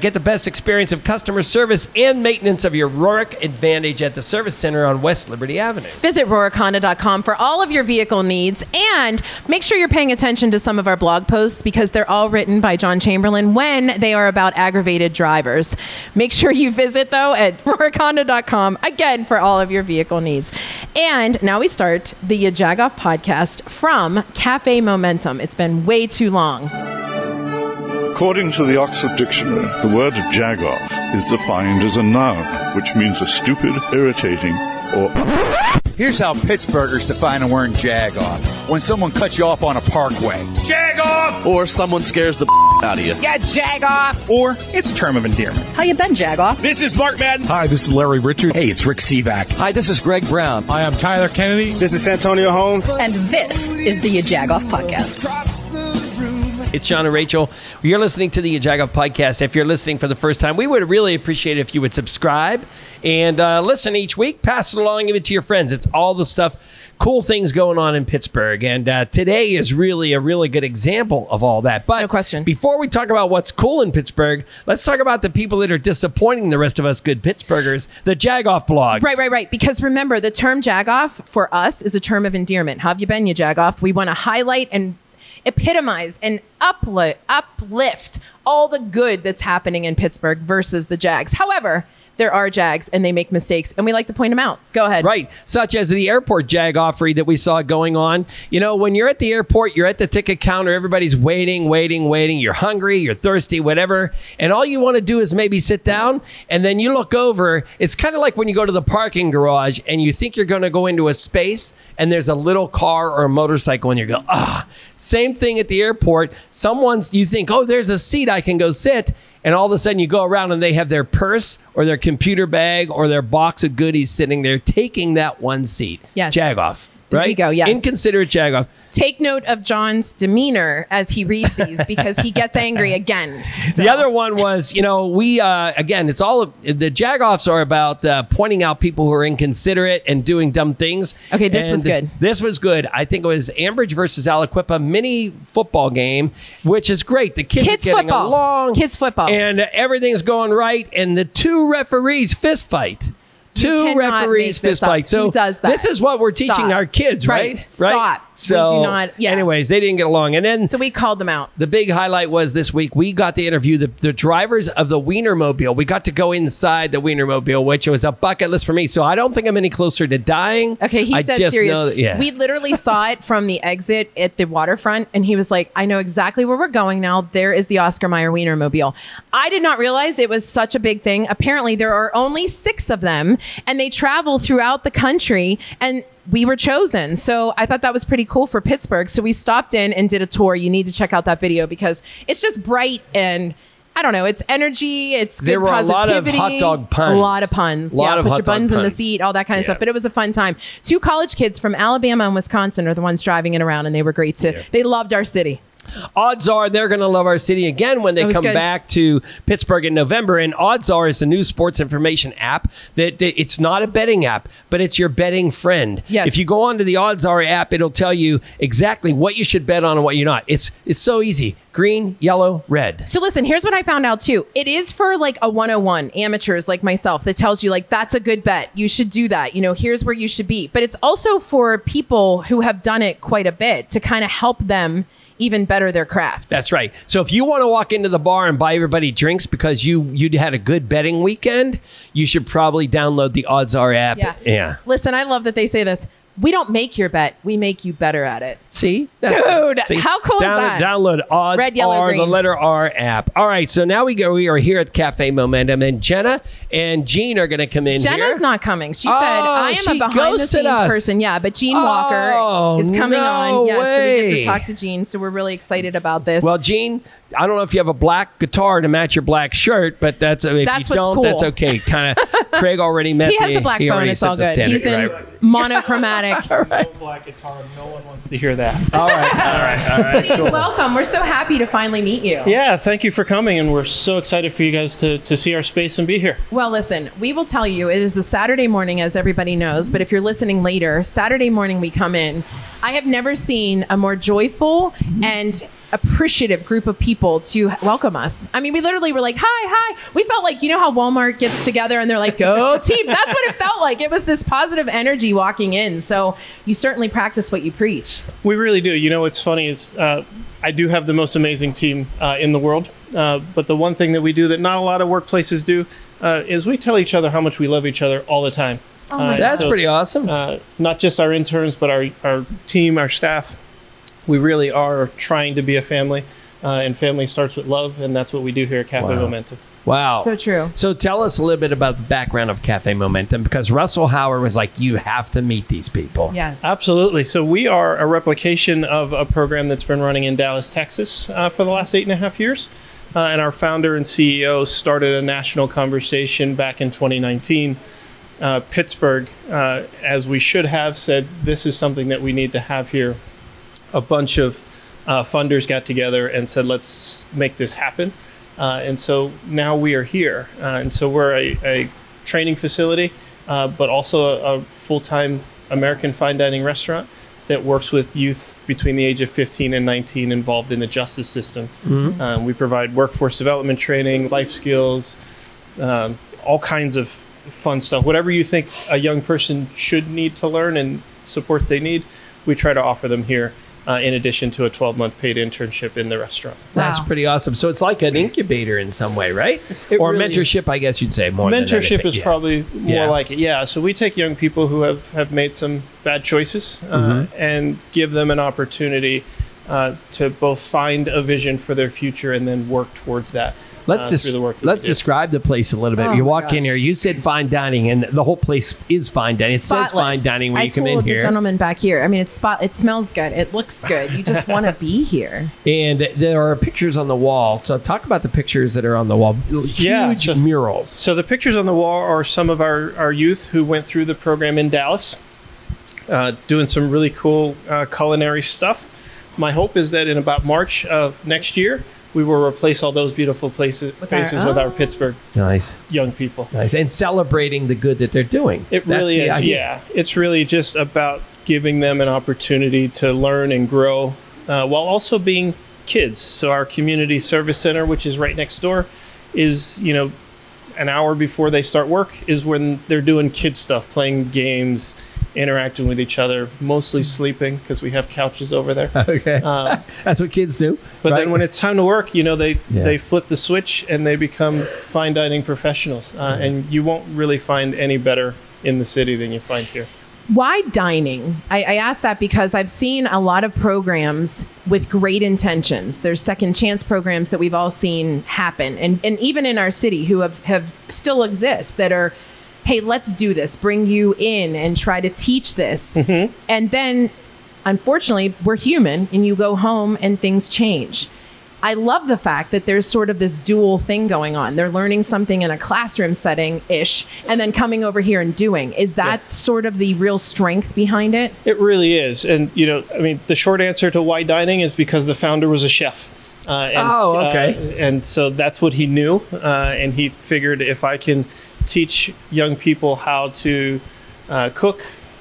Get the best experience of customer service and maintenance of your Rohrich Advantage at the Service Center on West Liberty Avenue. Visit RohrichHonda.com for all of your vehicle needs and make sure you're paying attention to some of our blog posts because they're all written by John Chamberlain when they are about aggravated drivers. Make sure you visit, though, at RohrichHonda.com again for all of your vehicle needs. And now we start the Jagoff podcast from Cafe Momentum. It's been way too long. According to the Oxford Dictionary, the word jagoff is defined as a noun, which means a stupid, irritating, or. Here's how Pittsburghers define the word jagoff. When someone cuts you off on a parkway. Jagoff! Or someone scares the out of you. Yeah, jagoff! Or it's a term of endearment. How you been, jagoff? This is Mark Madden. Hi, this is Larry Richert. Hey, it's Rick Sebak. Hi, this is Greg Brown. Hi, I'm Tyler Kennedy. This is Antonio Holmes. And this is the Jagoff Podcast. It's Sean and Rachel. You're listening to the Jagoff podcast. If you're listening for the first time, we would really appreciate it if you would subscribe and uh, listen each week. Pass it along, give it to your friends. It's all the stuff, cool things going on in Pittsburgh. And uh, today is really a really good example of all that. But no question. Before we talk about what's cool in Pittsburgh, let's talk about the people that are disappointing the rest of us good Pittsburghers, the Jagoff blogs. Right, right, right. Because remember, the term Jagoff for us is a term of endearment. How have you been, you Jagoff? We want to highlight and epitomize and uplift, uplift all the good that's happening in Pittsburgh versus the Jags. However, there are Jags and they make mistakes, and we like to point them out. Go ahead. Right. Such as the airport Jag offery that we saw going on. You know, when you're at the airport, you're at the ticket counter, everybody's waiting, waiting, waiting. You're hungry, you're thirsty, whatever. And all you want to do is maybe sit down and then you look over. It's kind of like when you go to the parking garage and you think you're going to go into a space and there's a little car or a motorcycle and you go, ah. Same thing at the airport. Someone's, you think, oh, there's a seat I can go sit and all of a sudden you go around and they have their purse or their computer bag or their box of goodies sitting there taking that one seat. Yes. Jagoff. There right? you go, yes. Inconsiderate Jagoff. Take note of John's demeanor as he reads these because he gets angry again. So. The other one was, you know, we, uh, again, it's all, the Jagoffs are about uh, pointing out people who are inconsiderate and doing dumb things. Okay, this And was good. This was good. I think it was Ambridge versus Aliquippa mini football game, which is great. The kids, Kids getting football. along. Kids football. And everything's going right. And the two referees fist fight. Two referees fist fight. So Who does that? this is what we're Stop. teaching our kids, right? Right. Stop. We So, do not- yeah. anyways, they didn't get along. And then So we called them out. the big highlight was this week we got to interview the, the drivers of the Wienermobile. We got to go inside the Wienermobile, which was a bucket list for me. So I don't think I'm any closer to dying. Okay, he I said just serious. that- yeah. We literally saw it from the exit at the waterfront, and he was like, "I know exactly where we're going now. There is the Oscar Mayer Wienermobile." I did not realize it was such a big thing. Apparently, there are only six of them, and they travel throughout the country. And we were chosen, so I thought that was pretty cool for Pittsburgh. So we stopped in and did a tour. You need to check out that video because it's just bright and. I don't know. It's energy. It's good There were a lot of positivity, hot dog puns. A lot of puns. A Lot yeah, of put hot your buns in the seat, all that kind of Yeah. stuff. But it was a fun time. Two college kids from Alabama and Wisconsin are the ones driving it around, and they were great too. They loved our city. Odds are they're going to love our city again when they come good. back to Pittsburgh in November. And ODDS-R it's a new sports information app that, that it's not a betting app, but it's your betting friend. Yes. If you go onto the ODDS-R app, it'll tell you exactly what you should bet on and what you're not. It's it's so easy. Green, yellow, red. So listen, here's what I found out too. It is for like a 101 amateurs like myself that tells you like that's a good bet. You should do that. You know, here's where you should be. But it's also for people who have done it quite a bit to kind of help them even better their craft. That's right. So if you want to walk into the bar and buy everybody drinks because you you had a good betting weekend, you should probably download the ODDS-R app. Yeah. Yeah. Listen, I love that they say this. We don't make your bet. We make you better at it. See, Dude, how cool is that? Download odds Red, yellow, R, the letter R app. All right, so now we go. We are here at Cafe Momentum, and Jenna and Gene are going to come in. Jenna's here. not coming. She Oh, said, I am a behind the scenes us. person. Yeah, but Gene Oh, Walker is coming no on. Yeah, so we get to talk to Gene. So we're really excited about this. Well, Gene, I don't know if you have a black guitar to match your black shirt, but that's if That's you what's don't, cool. that's okay. Kind of. Craig already met. he has the- a black he phone. It's all good. standard, He's in right? monochromatic. Black guitar. No one wants to hear that. All right, all right, all right. Gene, welcome. We're so happy to finally meet you. Yeah, thank you for coming, and we're so excited for you guys to, to see our space and be here. Well, listen, we will tell you it is a Saturday morning, as everybody knows. But if you're listening later, Saturday morning we come in. I have never seen a more joyful and appreciative group of people to welcome us. I mean, we literally were like, "Hi, hi." We felt like you know how Walmart gets together and they're like, "Go team." That's what it felt like. It was this positive energy walking in. So you certainly practice what you preach. We really do. You know, what's funny is uh, I do have the most amazing team uh, in the world. Uh, but the one thing that we do that not a lot of workplaces do uh, is we tell each other how much we love each other all the time. Oh Uh, That's so, pretty awesome. Uh, not just our interns, but our, our team, our staff. We really are trying to be a family. Uh, and family starts with love, and that's what we do here at Cafe Wow. Momentum. wow. So true. So tell us a little bit about the background of Cafe Momentum because Russell Howard was like, you have to meet these people. Yes. Absolutely. So we are a replication of a program that's been running in Dallas, Texas, uh, for the last eight and a half years. Uh, and our founder and CEO started a national conversation back in 2019. Uh, Pittsburgh, uh, as we should have said, this is something that we need to have here. A bunch of uh, funders got together and said, let's make this happen. Uh, and so now we are here. Uh, and so we're a, a training facility, uh, but also a, a full time American fine dining restaurant that works with youth between the age of 15 and 19 involved in the justice system. Um, we provide workforce development training, life skills, um, all kinds of fun stuff. Whatever you think a young person should need to learn and supports they need, we try to offer them here. Uh, in addition to a 12 month paid internship in the restaurant. That's pretty awesome. So it's like an incubator in some way, right? It or really- mentorship, I guess you'd say more. mentorship anything. is Yeah. probably more Yeah. like it yeah so we take young people who have, have made some bad choices uh, Mm-hmm. and give them an opportunity uh, to both find a vision for their future and then work towards that Let's uh, des- through the work let's describe the place a little bit. Oh you my walk in here, you said fine dining, and the whole place is fine dining. It says fine dining when I you come told in the here, gentleman back here. I mean, it's spot. It smells good. It looks good. You just want to be here. and there are pictures on the wall. So talk about the pictures that are on the wall. Huge Yeah, so- murals. so the pictures on the wall are some of our, our youth who went through the program in dallas uh, doing some really cool uh, culinary stuff my hope is that in about march of next year we will replace all those beautiful places, With our- faces with our pittsburgh Nice, young people nice, and celebrating the good that they're doing. It That's really is. idea. Yeah, it's really just about giving them an opportunity to learn and grow, uh, while also being kids. So our community service center, which is right next door, is you know an hour before they start work is when they're doing kid stuff, playing games, interacting with each other, mostly sleeping because we have couches over there. Okay, Um, that's what kids do. but right? then when it's time to work, you know, they Yeah. they flip the switch and they become fine dining professionals. Uh, And you won't really find any better in the city than you find here. Why dining? I, I ask that because I've seen a lot of programs with great intentions. There's second chance programs that we've all seen happen, and and even in our city, who have have still exist that are, hey, let's do this, bring you in and try to teach this, and then, unfortunately, we're human, and you go home and things change. I love the fact that there's sort of this dual thing going on. They're learning something in a classroom setting ish, and then coming over here and doing. Is that Yes. sort of the real strength behind it? It really is. And, you know, I mean, the short answer to why dining is because the founder was a chef. Uh, and, Oh, okay. uh, and so that's what he knew. Uh, and he figured if I can teach young people how to uh, cook,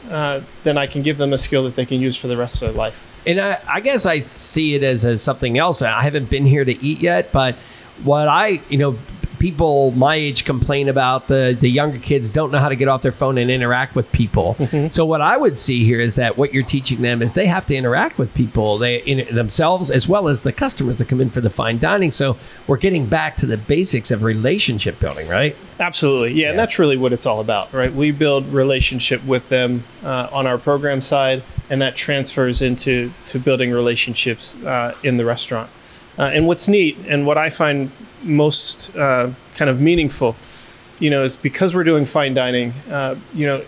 uh, then I can give them a skill that they can use for the rest of their life. And I, I guess I see it as, as something else. I haven't been here to eat yet, but what I, you know, people my age complain about the the younger kids don't know how to get off their phone and interact with people. Mm-hmm. So what I would see here is that what you're teaching them is they have to interact with people they in themselves as well as the customers that come in for the fine dining. So we're getting back to the basics of relationship building, right? Absolutely, yeah, and that's really what it's all about, right? We build relationship with them uh, on our program side, and that transfers into to building relationships uh, in the restaurant. Uh, and what's neat, and what I find most uh, kind of meaningful, you know, is because we're doing fine dining. Uh, you know,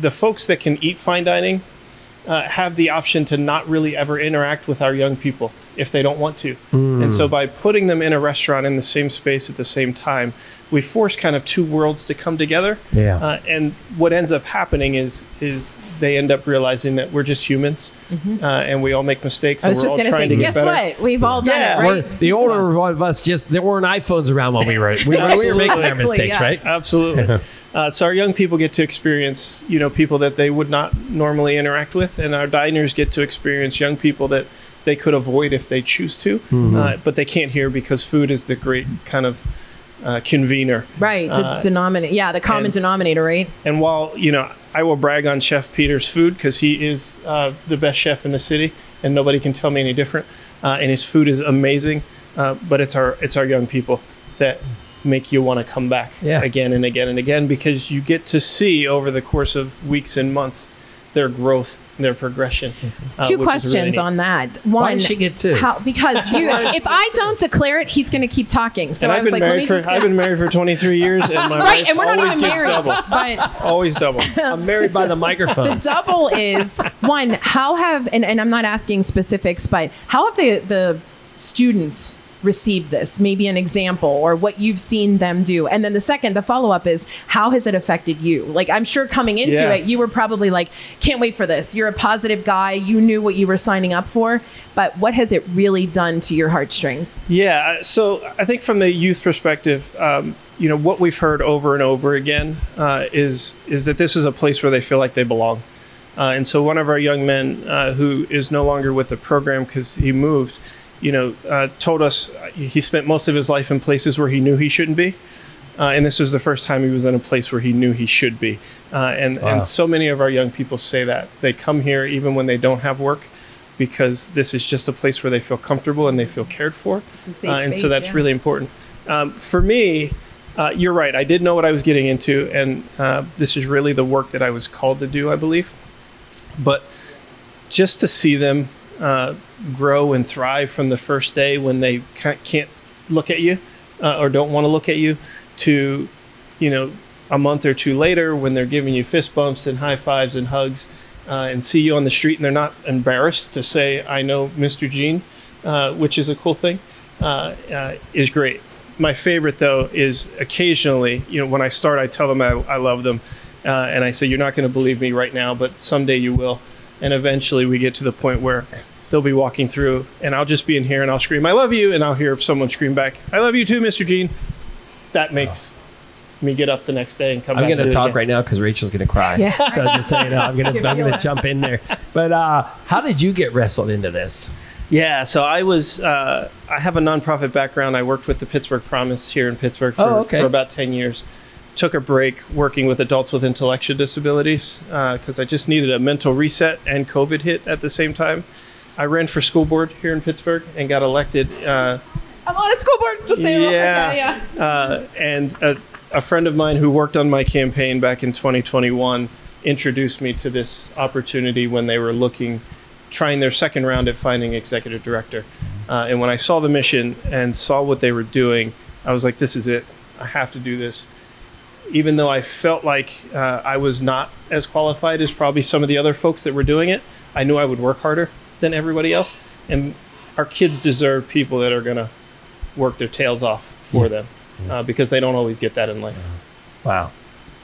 the folks that can eat fine dining uh, have the option to not really ever interact with our young people if they don't want to. And so by putting them in a restaurant in the same space at the same time, we force kind of two worlds to come together. Yeah. Uh, and what ends up happening is is they end up realizing that we're just humans uh, and we all make mistakes. I was and we're just going to say, guess better. what? We've all done Yeah. it, We're- the older one of us just there weren't iPhones around when we were we, were- we were making our Exactly, mistakes, yeah. right? Absolutely. Uh, so our young people get to experience, you know, people that they would not normally interact with, and our diners get to experience young people that they could avoid if they choose to, uh, but they can't here because food is the great kind of uh, convener. Right. The Uh, denominator. Yeah, the common and- denominator, right? And while you know, I will brag on Chef Peter's food because he is uh, the best chef in the city, and nobody can tell me any different. Uh, and his food is amazing, uh, but it's our it's our young people that make you want to come back Yeah. again and again and again because you get to see over the course of weeks and months their growth, their progression. uh, Two questions really on that. One, did she get two? How, because you, if I don't declare it, he's going to keep talking. So And I I've was been like, married for just I've been married for 23 years, and my right, wife and we're not always even gets married, double. but Always double. I'm married by the microphone. The double is one how have and, and i'm not asking specifics but how have the the students received this maybe an example or what you've seen them do and then the second the follow-up is how has it affected you like i'm sure coming into Yeah. it you were probably like can't wait for this you're a positive guy you knew what you were signing up for but what has it really done to your heartstrings Yeah. So I think from the youth perspective, um, you know, what we've heard over and over again uh, is is that this is a place where they feel like they belong. Uh, and so one of our young men uh, who is no longer with the program because he moved, you know, uh, told us he spent most of his life in places where he knew he shouldn't be. Uh, and this was the first time he was in a place where he knew he should be. Uh, and, Wow. and so many of our young people say that. They come here even when they don't have work because this is just a place where they feel comfortable and they feel cared for. It's a safe Uh, and so that's yeah. really important. Um, for me, uh, you're right. I did know what I was getting into, and uh, this is really the work that I was called to do, I believe. But just to see them uh, grow and thrive from the first day when they ca- can't look at you uh, or don't want to look at you to, you know, a month or two later when they're giving you fist bumps and high fives and hugs uh, and see you on the street and they're not embarrassed to say, I know Mr. Gene, uh, which is a cool thing, uh, uh, is great. My favorite though is occasionally, you know, when I start, I tell them I, I love them. And I say, You're not going to believe me right now, but someday you will. And eventually we get to the point where they'll be walking through and I'll just be in here and I'll scream, I love you. And I'll hear someone scream back, I love you too, Mr. Gene. That makes me get up the next day and come I'm back. going to talk again. right now because Rachel's going to cry. Yeah. So just so you know, I'm going to I'm going to jump in there. But uh, how did you get wrestled into this? Yeah, so I was uh, I have a nonprofit background. I worked with the Pittsburgh Promise here in Pittsburgh for, Oh, okay. for about ten years. Took a break working with adults with intellectual disabilities because I just needed a mental reset, and COVID hit at the same time. I ran for school board here in Pittsburgh and got elected. Uh, i'm on a school board just say yeah, Uh, and a, a friend of mine who worked on my campaign back in 2021 introduced me to this opportunity when they were looking, trying their second round at finding executive director. Uh, and when I saw the mission and saw what they were doing, I was like, "This is it. I have to do this." Even though I felt like uh, I was not as qualified as probably some of the other folks that were doing it, I knew I would work harder than everybody else. And our kids deserve people that are going to work their tails off for them uh, because they don't always get that in life. Wow.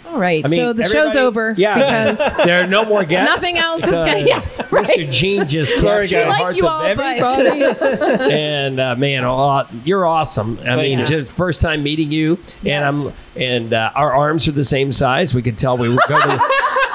all right I mean, so the show's over Yeah. because there are no more guests. Nothing else is gonna- yeah, right. Mr. Gene just Sorry, captured the guys. He liked hearts you of all, but- everybody. and uh, man, aw- you're awesome. I mean, you. just first time meeting you, and I'm and uh, our arms are the same size. We could tell we go to.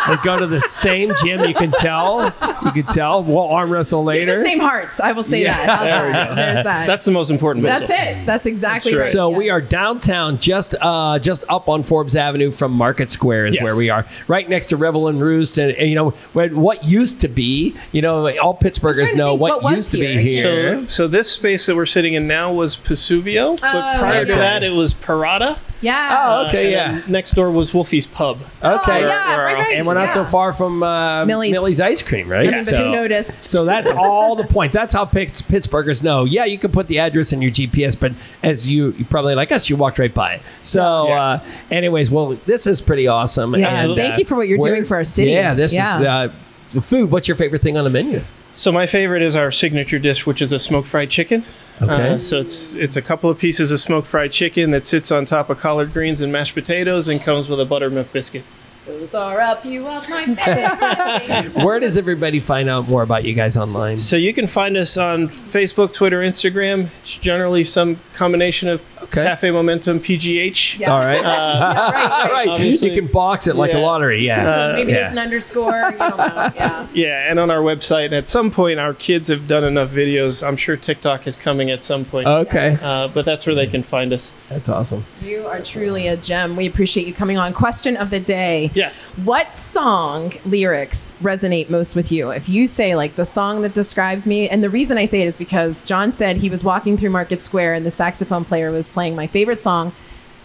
We go to the same gym. You can tell. You can tell. We'll arm wrestle later. the same hearts i will say Yeah. that How's that? there's that That's the most important. That's missile. it. That's exactly That's right. right. So Yes. we are downtown, just uh, just up on Forbes Avenue from Market Square is Yes. where we are, right next to Revel and Roost, and, and, you know when what used to be, you know, all Pittsburghers know what, what used to be here. So, so this space that we're sitting in now was Pesuvio, but Oh, prior to that, it was Parada. Yeah. Oh, okay, and yeah. then Next door was Wolfie's Pub. okay, Oh, yeah, right, right. and we're not so Yeah. far from uh, Millie's. Millie's. ice cream, right? I mean, but who noticed? So that's all the points. That's how Pitts, Pittsburghers know. Yeah, you can put the address in your GPS, but as you, you probably like us, you walked right by it. So, Yes. uh, anyways, well, this is pretty awesome. Yeah, And, Absolutely. thank you for what you're where- doing for our city. Yeah, this Yeah. is uh, the food. What's your favorite thing on the menu? So my favorite is our signature dish, which is a smoked fried chicken. Okay. Uh, so it's it's a couple of pieces of smoked fried chicken that sits on top of collard greens and mashed potatoes and comes with a buttermilk biscuit. Those are a few of my favorites. Where does everybody find out more about you guys online? So you can find us on Facebook, Twitter, Instagram. It's generally some combination of Okay. Cafe Momentum, PGH. Yeah. All right. right, All right. Obviously. You can box it like a lottery. Yeah. Maybe yeah. there's an underscore. You don't know. Yeah. Yeah, and on our website. And at some point, our kids have done enough videos. I'm sure TikTok is coming at some point. Okay. Uh, but that's where they can find us. That's awesome. You are truly a gem. We appreciate you coming on. Question of the day. Yes. What song lyrics resonate most with you? If you say like the song that describes me, and the reason I say it is because John said he was walking through Market Square and the saxophone player was playing my favorite song,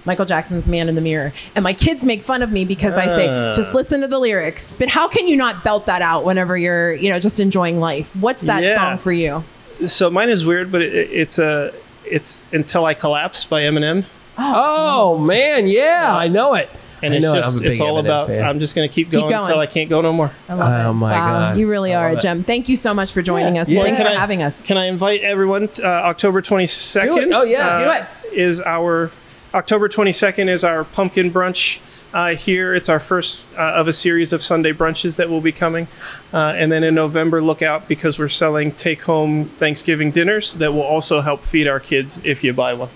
Michael Jackson's Man in the Mirror. And my kids make fun of me because I say, Ah. just listen to the lyrics. But how can you not belt that out whenever you're, you know, just enjoying life? What's that Yeah. song for you? So mine is weird, but it, it's a it's Until I Collapse by Eminem. Oh man, yeah, I know it. And I it's know just I'm a big it's all Eminem about fan. I'm just gonna keep Keep going, going. until I can't go no more. I love Oh it. my wow, God. You really I are a love it. gem. Thank you so much for joining us. Yeah. Thanks Can for I- having us. Can I invite everyone? Uh, October 22nd. Oh, yeah. uh, Do it. Is our October 22nd is our pumpkin brunch uh, here. It's our first uh, of a series of Sunday brunches that will be coming. Uh, and then in November, look out because we're selling take home Thanksgiving dinners that will also help feed our kids if you buy one.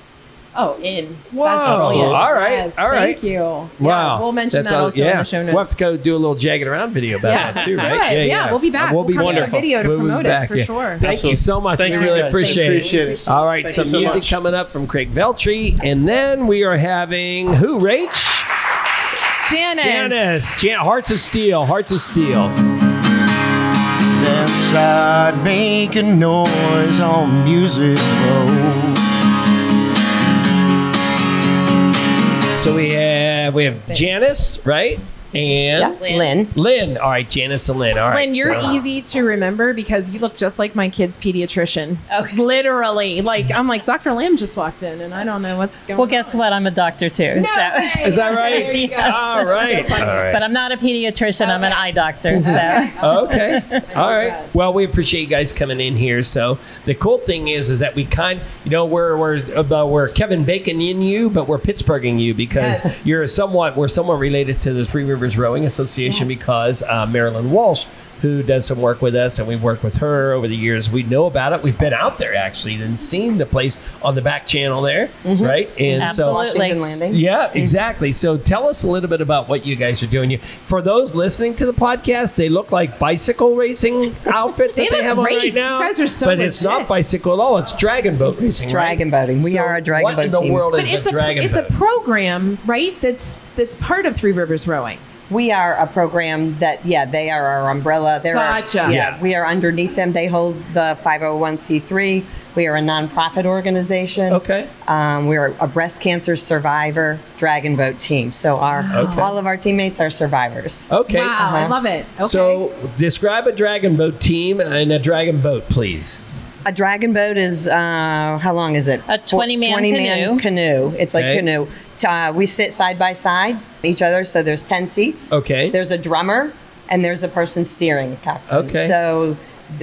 Oh, in. Wow. That's brilliant. Oh, all right. Yes, All right. Thank you. Wow. Yeah, we'll mention That's that all- also yeah. in the show notes. We'll have to go do a little jagged around video about Yeah, that too, right? right. Yeah, we'll be back. We'll be We'll back. have a video to We'll be promote it, back, for yeah. sure. Thank you so much. Thank we you, really guys. appreciate it. Appreciate it. All right, Thank some so music much. coming up from Craig Veltri, and then we are having who? Rach, Janice. Janice, Jan- Hearts of Steel, Hearts of Steel. outside making noise on Music Road. We have we have Janice, right? And Lynn. Lynn. All right, Janice and Lynn. All right. Lynn, you're so- easy to remember because you look just like my kid's pediatrician. Okay. Literally. Like, I'm like, Dr. Lamb just walked in and I don't know what's going Well, on. Well, guess what? I'm a doctor too. so. Is that right? There you go. All right. All right. But I'm not a pediatrician. I'm an eye doctor. So. okay. All right. Well, we appreciate you guys coming in here. So the cool thing is, is that we kind, you know, we're we're about we're Kevin Bacon in you, but we're Pittsburghing you because Yes. you're somewhat we're somewhat related to the Three Rivers Rowing Association because uh, Marilyn Walsh. Who does some work with us, and we've worked with her over the years. We know about it. We've been out there actually and seen the place on the back channel there, right? And Absolutely. so, yeah, exactly. So tell us a little bit about what you guys are doing. You, for those listening to the podcast, they look like bicycle racing outfits They that they look have on right now. You guys are so but it's not bicycle at all. It's dragon boat racing. right? Dragon boating. We So are a dragon what boat in the team. world But is it's a a, dragon it's a program, right? That's that's part of Three Rivers Rowing. We are a program that, yeah, they are our umbrella. They're our- Gotcha. yeah, Yeah. we are underneath them. They hold the 501c3. We are a nonprofit organization. okay. Um, we are a breast cancer survivor dragon boat team. So our Okay. all of our teammates are survivors. Okay. Wow, I love it. Okay. So describe a dragon boat team and a dragon boat, please. A dragon boat is uh, how long is it? A 20-man canoe. canoe. It's like Okay. canoe. Uh, we sit side by side each other, so there's ten seats. Okay. There's a drummer and there's a person steering captain. Okay. So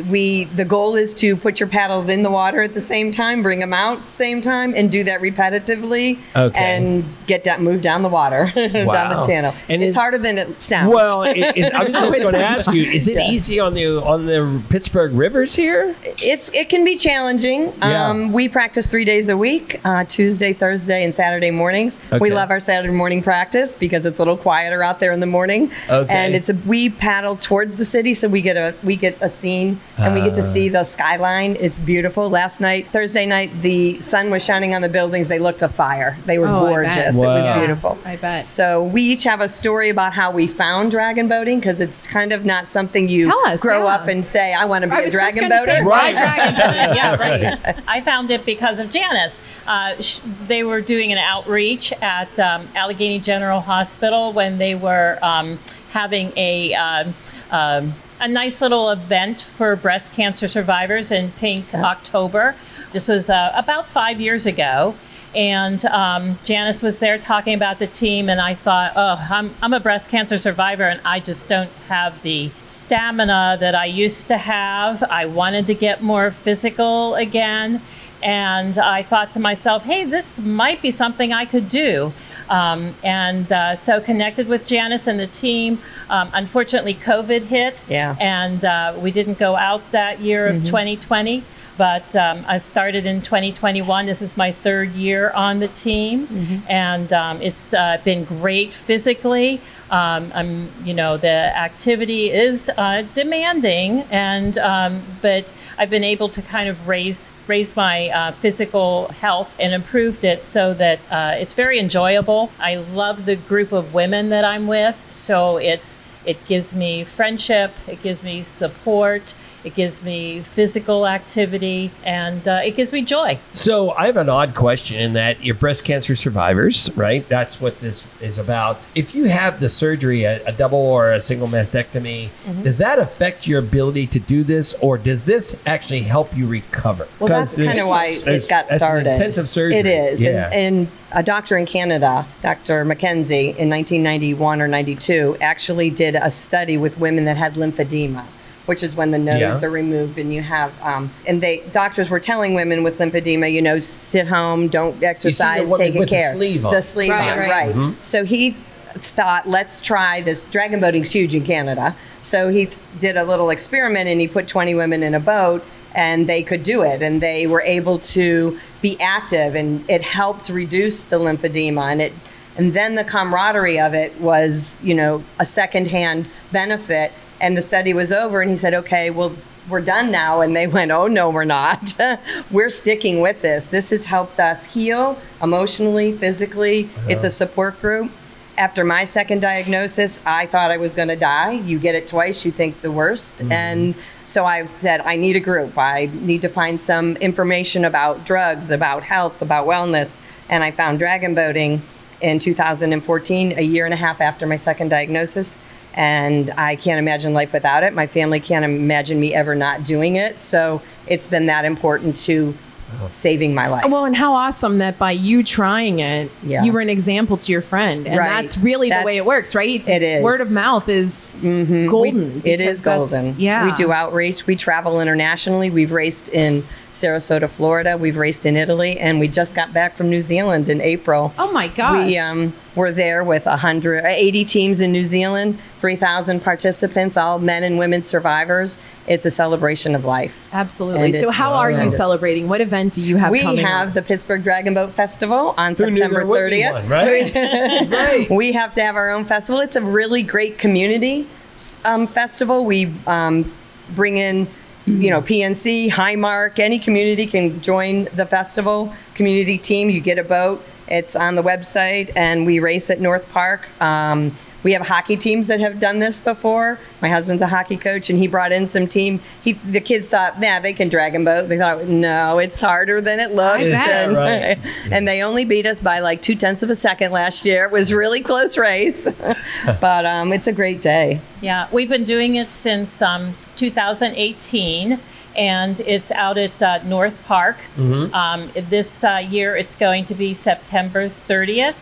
we the goal is to put your paddles in the water at the same time, bring them out at the same time, and do that repetitively. Okay. And get that move down the water, down the channel. And it's is- harder than it sounds. Well, it, it, I was just going to ask you: Is it Yeah. easy on the on the Pittsburgh rivers here? it's it can be challenging. Yeah. Um, we practice three days a week: uh, Tuesday, Thursday, and Saturday mornings. Okay. We love our Saturday morning practice because it's a little quieter out there in the morning. Okay. And it's a we paddle towards the city, so we get a we get a scene and we get to Ah. see the skyline. It's beautiful. Last night, Thursday night, the sun was shining on the buildings. They looked a fire. They were Oh, I bet. gorgeous. It was beautiful. I bet. So we each have a story about how we found dragon boating because it's kind of not something you us, grow yeah. up and say, "I want to be I a dragon boater." say, Right. Dragon boating. Yeah, right. I found it because of Janice. Uh, sh- they were doing an outreach at um, Allegheny General Hospital when they were um, having a um, um, a nice little event for breast cancer survivors in Pink October. This was uh, about five years ago. And um, Janice was there talking about the team, and I thought, oh, I'm, I'm a breast cancer survivor, and I just don't have the stamina that I used to have. I wanted to get more physical again. And I thought to myself, hey, this might be something I could do. Um, and uh, so connected with Janice and the team. Um, unfortunately, COVID hit, Yeah. and uh, we didn't go out that year of 2020. But um, I started in 2021. This is my third year on the team, and um, it's uh, been great physically. Um, I'm, you know, the activity is uh, demanding, and um, but I've been able to kind of raise raise my uh, physical health and improved it so that uh, it's very enjoyable. I love the group of women that I'm with, so it's it gives me friendship, it gives me support, it gives me physical activity, and uh, it gives me joy. So I have an odd question in that you're breast cancer survivors, right? That's what this is about. If you have the surgery, a, a double or a single mastectomy, Mm-hmm. does that affect your ability to do this, or does this actually help you recover? Well, 'Cause that's kind of why it there's- got that's an started. intensive surgery. It is. Yeah. And, and a doctor in Canada, Dr. McKenzie, in 1991 or 92, actually did a study with women that had lymphedema, which is when the nodes Yeah. are removed and you have, um, and they doctors were telling women with lymphedema, you know, sit home, don't exercise, woman take it with the care. sleeve on. The sleeve Right, on, right. right. Mhm. So he thought, let's try this. Dragon boating's huge in Canada. So he th- did a little experiment and he put 20 women in a boat and they could do it and they were able to be active and it helped reduce the lymphedema and it and then the camaraderie of it was you know a secondhand benefit and the study was over and he said okay well we're done now and they went oh no we're not we're sticking with this this has helped us heal emotionally physically uh-huh. it's a support group after my second diagnosis, I thought I was going to die. You get it twice, you think the worst. Mm-hmm. And so I said, I need a group. I need to find some information about drugs, about health, about wellness. And I found Dragon Boating in 2014, a year and a half after my second diagnosis. And I can't imagine life without it. My family can't imagine me ever not doing it. So it's been that important to saving my life. Well, and how awesome that by you trying it, Yeah. you were an example to your friend, and Right. that's really the way it works, right? it is. Word of mouth is golden. We- it because is that's- golden. Yeah, We do outreach. We travel internationally. We've raced in Sarasota, Florida. We've raced in Italy, and we just got back from New Zealand in April. Oh my gosh. We um, were there with 100, uh, 80 teams in New Zealand, 3,000 participants, all men and women survivors. It's a celebration of life. Absolutely. And So, how are you celebrating? What event do you have We coming have up? the Pittsburgh Dragon Boat Festival on Who September there would be 30th. one, right? right. We have to have our own festival. It's a really great community um, festival. We um, bring in, you know, PNC, Highmark, any community can join the festival. Community team, you get a boat. It's on the website, and we race at North Park. Um, we have hockey teams that have done this before. My husband's a hockey coach, and he brought in some team. He, the kids thought, nah, they can dragon boat. They thought, no, it's harder than it looks. bet. And, Right. and they only beat us by like two tenths of a second last year. It was really close race, but um, it's a great day. Yeah, we've been doing it since um, 2018, and it's out at uh, North Park. Um, this uh, year, it's going to be September 30th,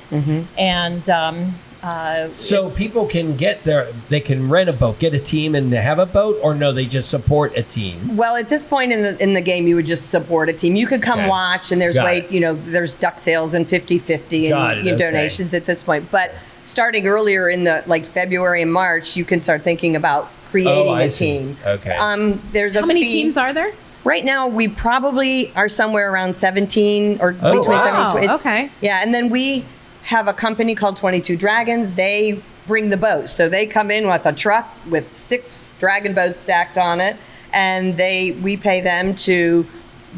and um, uh, So people can get their, they can rent a boat, get a team, and have a boat, or no, they just support a team. Well, at this point in the in the game, you would just support a team. You could come Okay. watch, and there's Got way it. you know there's duck sales and 50-50 Got and you know, okay. donations at this point. But starting earlier in the like February and March, you can start thinking about creating Oh, I a see. team. Okay. Um, there's a How many fee- teams are there? Right now, we probably are somewhere around 17 or Oh, between wow. 17 it's- Okay. Yeah, and then we have a company called 22 Dragons. They bring the boats. So they come in with a truck with six dragon boats stacked on it, and they we pay them to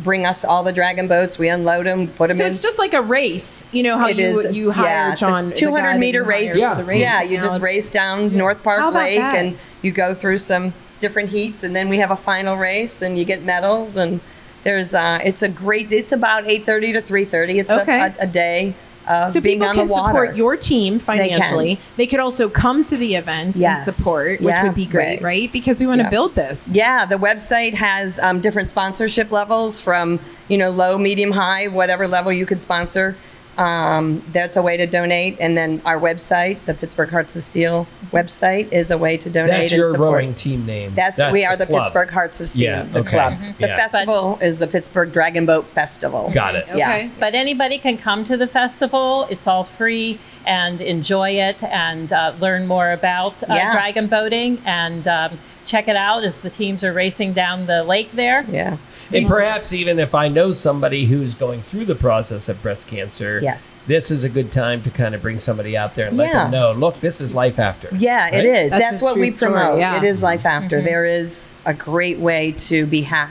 bring us all the dragon boats. We unload them, put them So in. it's just like a race. You know how It you is- you hire yeah, it's a John, 200 meter race. Yeah. the race. Yeah, you Now just race down North Park Lake that? and you go through some different heats and then we have a final race and you get medals and there's uh it's a great it's about 8:30 to 3:30 it's Okay. a, a, a day of So being people on can the water. support your team financially. They, they, could also come to the event Yes. and support, which Yeah, would be great, right. right? Because we want to Yeah. build this. Yeah, the website has um, different sponsorship levels from you know low, medium, high, whatever level you could sponsor. Um, that's a way to donate. And then our website, the Pittsburgh Hearts of Steel website, is a way to donate That's and your support. rowing team name. That's, we are the, club. Pittsburgh Hearts of Steel, Yeah, the okay. club. Mhm. The Yeah. festival is the Pittsburgh Dragon Boat Festival. Got it. Yeah. But anybody can come to the festival. It's all free and enjoy it and uh, learn more about uh, Yeah. dragon boating and um, check it out as the teams are racing down the lake there. Yeah. And perhaps even if I know somebody who's going through the process of breast cancer, Yes. this is a good time to kind of bring somebody out there and let Yeah. them know, look, this is life after. Yeah, Right? it is. That's That's, what true we story, promote. yeah. It is life after. Mhm. There is a great way to be ha-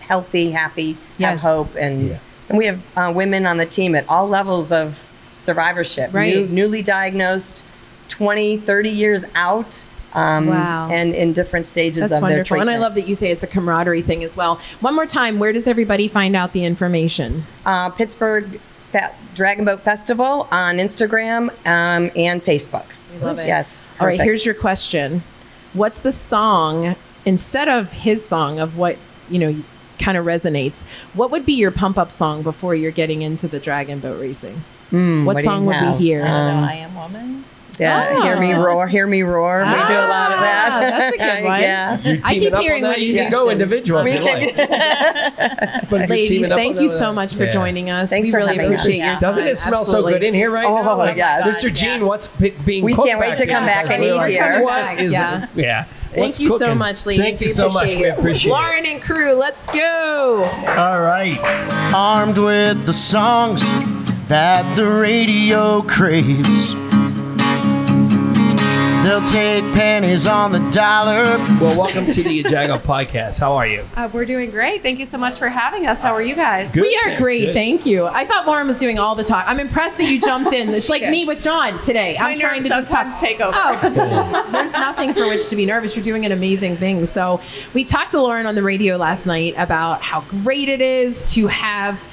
healthy, happy, Yes. have hope, and and we have uh, women on the team at all levels of survivorship. Right. New, newly diagnosed, 20, 30 years out. Um, Wow. And in different stages That's of their wonderful. And. I love that you say it's a camaraderie thing as well. One more time, where does everybody find out the information? uh, Pittsburgh Fa- Dragon Boat Festival on Instagram um, and Facebook. We love it. Yes. All right, here's your question. What's the song instead of his song of what, you know, kind of resonates? What would be your pump up song before you're getting into the dragon boat racing? Hmm, what what do you song would have? we hear? Um, I am woman. Yeah, hear me Oh. roar, hear me roar. we do a lot of that. Ah, that's a good one. yeah. I keep hearing on that? You can go individual We if can- like. But if Ladies, thank you so much for Yeah. joining us. Thanks we for really having us. appreciate your time. Doesn't it smell Absolutely. so good in here right Oh, now? Like, yes. Mr. Gene, what's pi- being We cooked can't wait back to come back and We're eat like, here. What is Yeah. it? Yeah. Thank What's you so much, ladies. Thank you so much. appreciate We you. appreciate Lauren and crew, let's go. All right. Armed with the songs that the radio craves. They'll take pennies on the dollar. Well, welcome to the Jago podcast. How are you? Uh, we're doing great. Thank you so much for having us. How are you guys? Good. We are Thanks, great, good. thank you. I thought Lauren was doing all the talk. I'm impressed that you jumped in. It's like did. me with John today. My I'm trying to just talk. sometimes take over. Oh, there's nothing for which to be nervous. You're doing an amazing thing. So we talked to Lauren on the radio last night about how great it is to have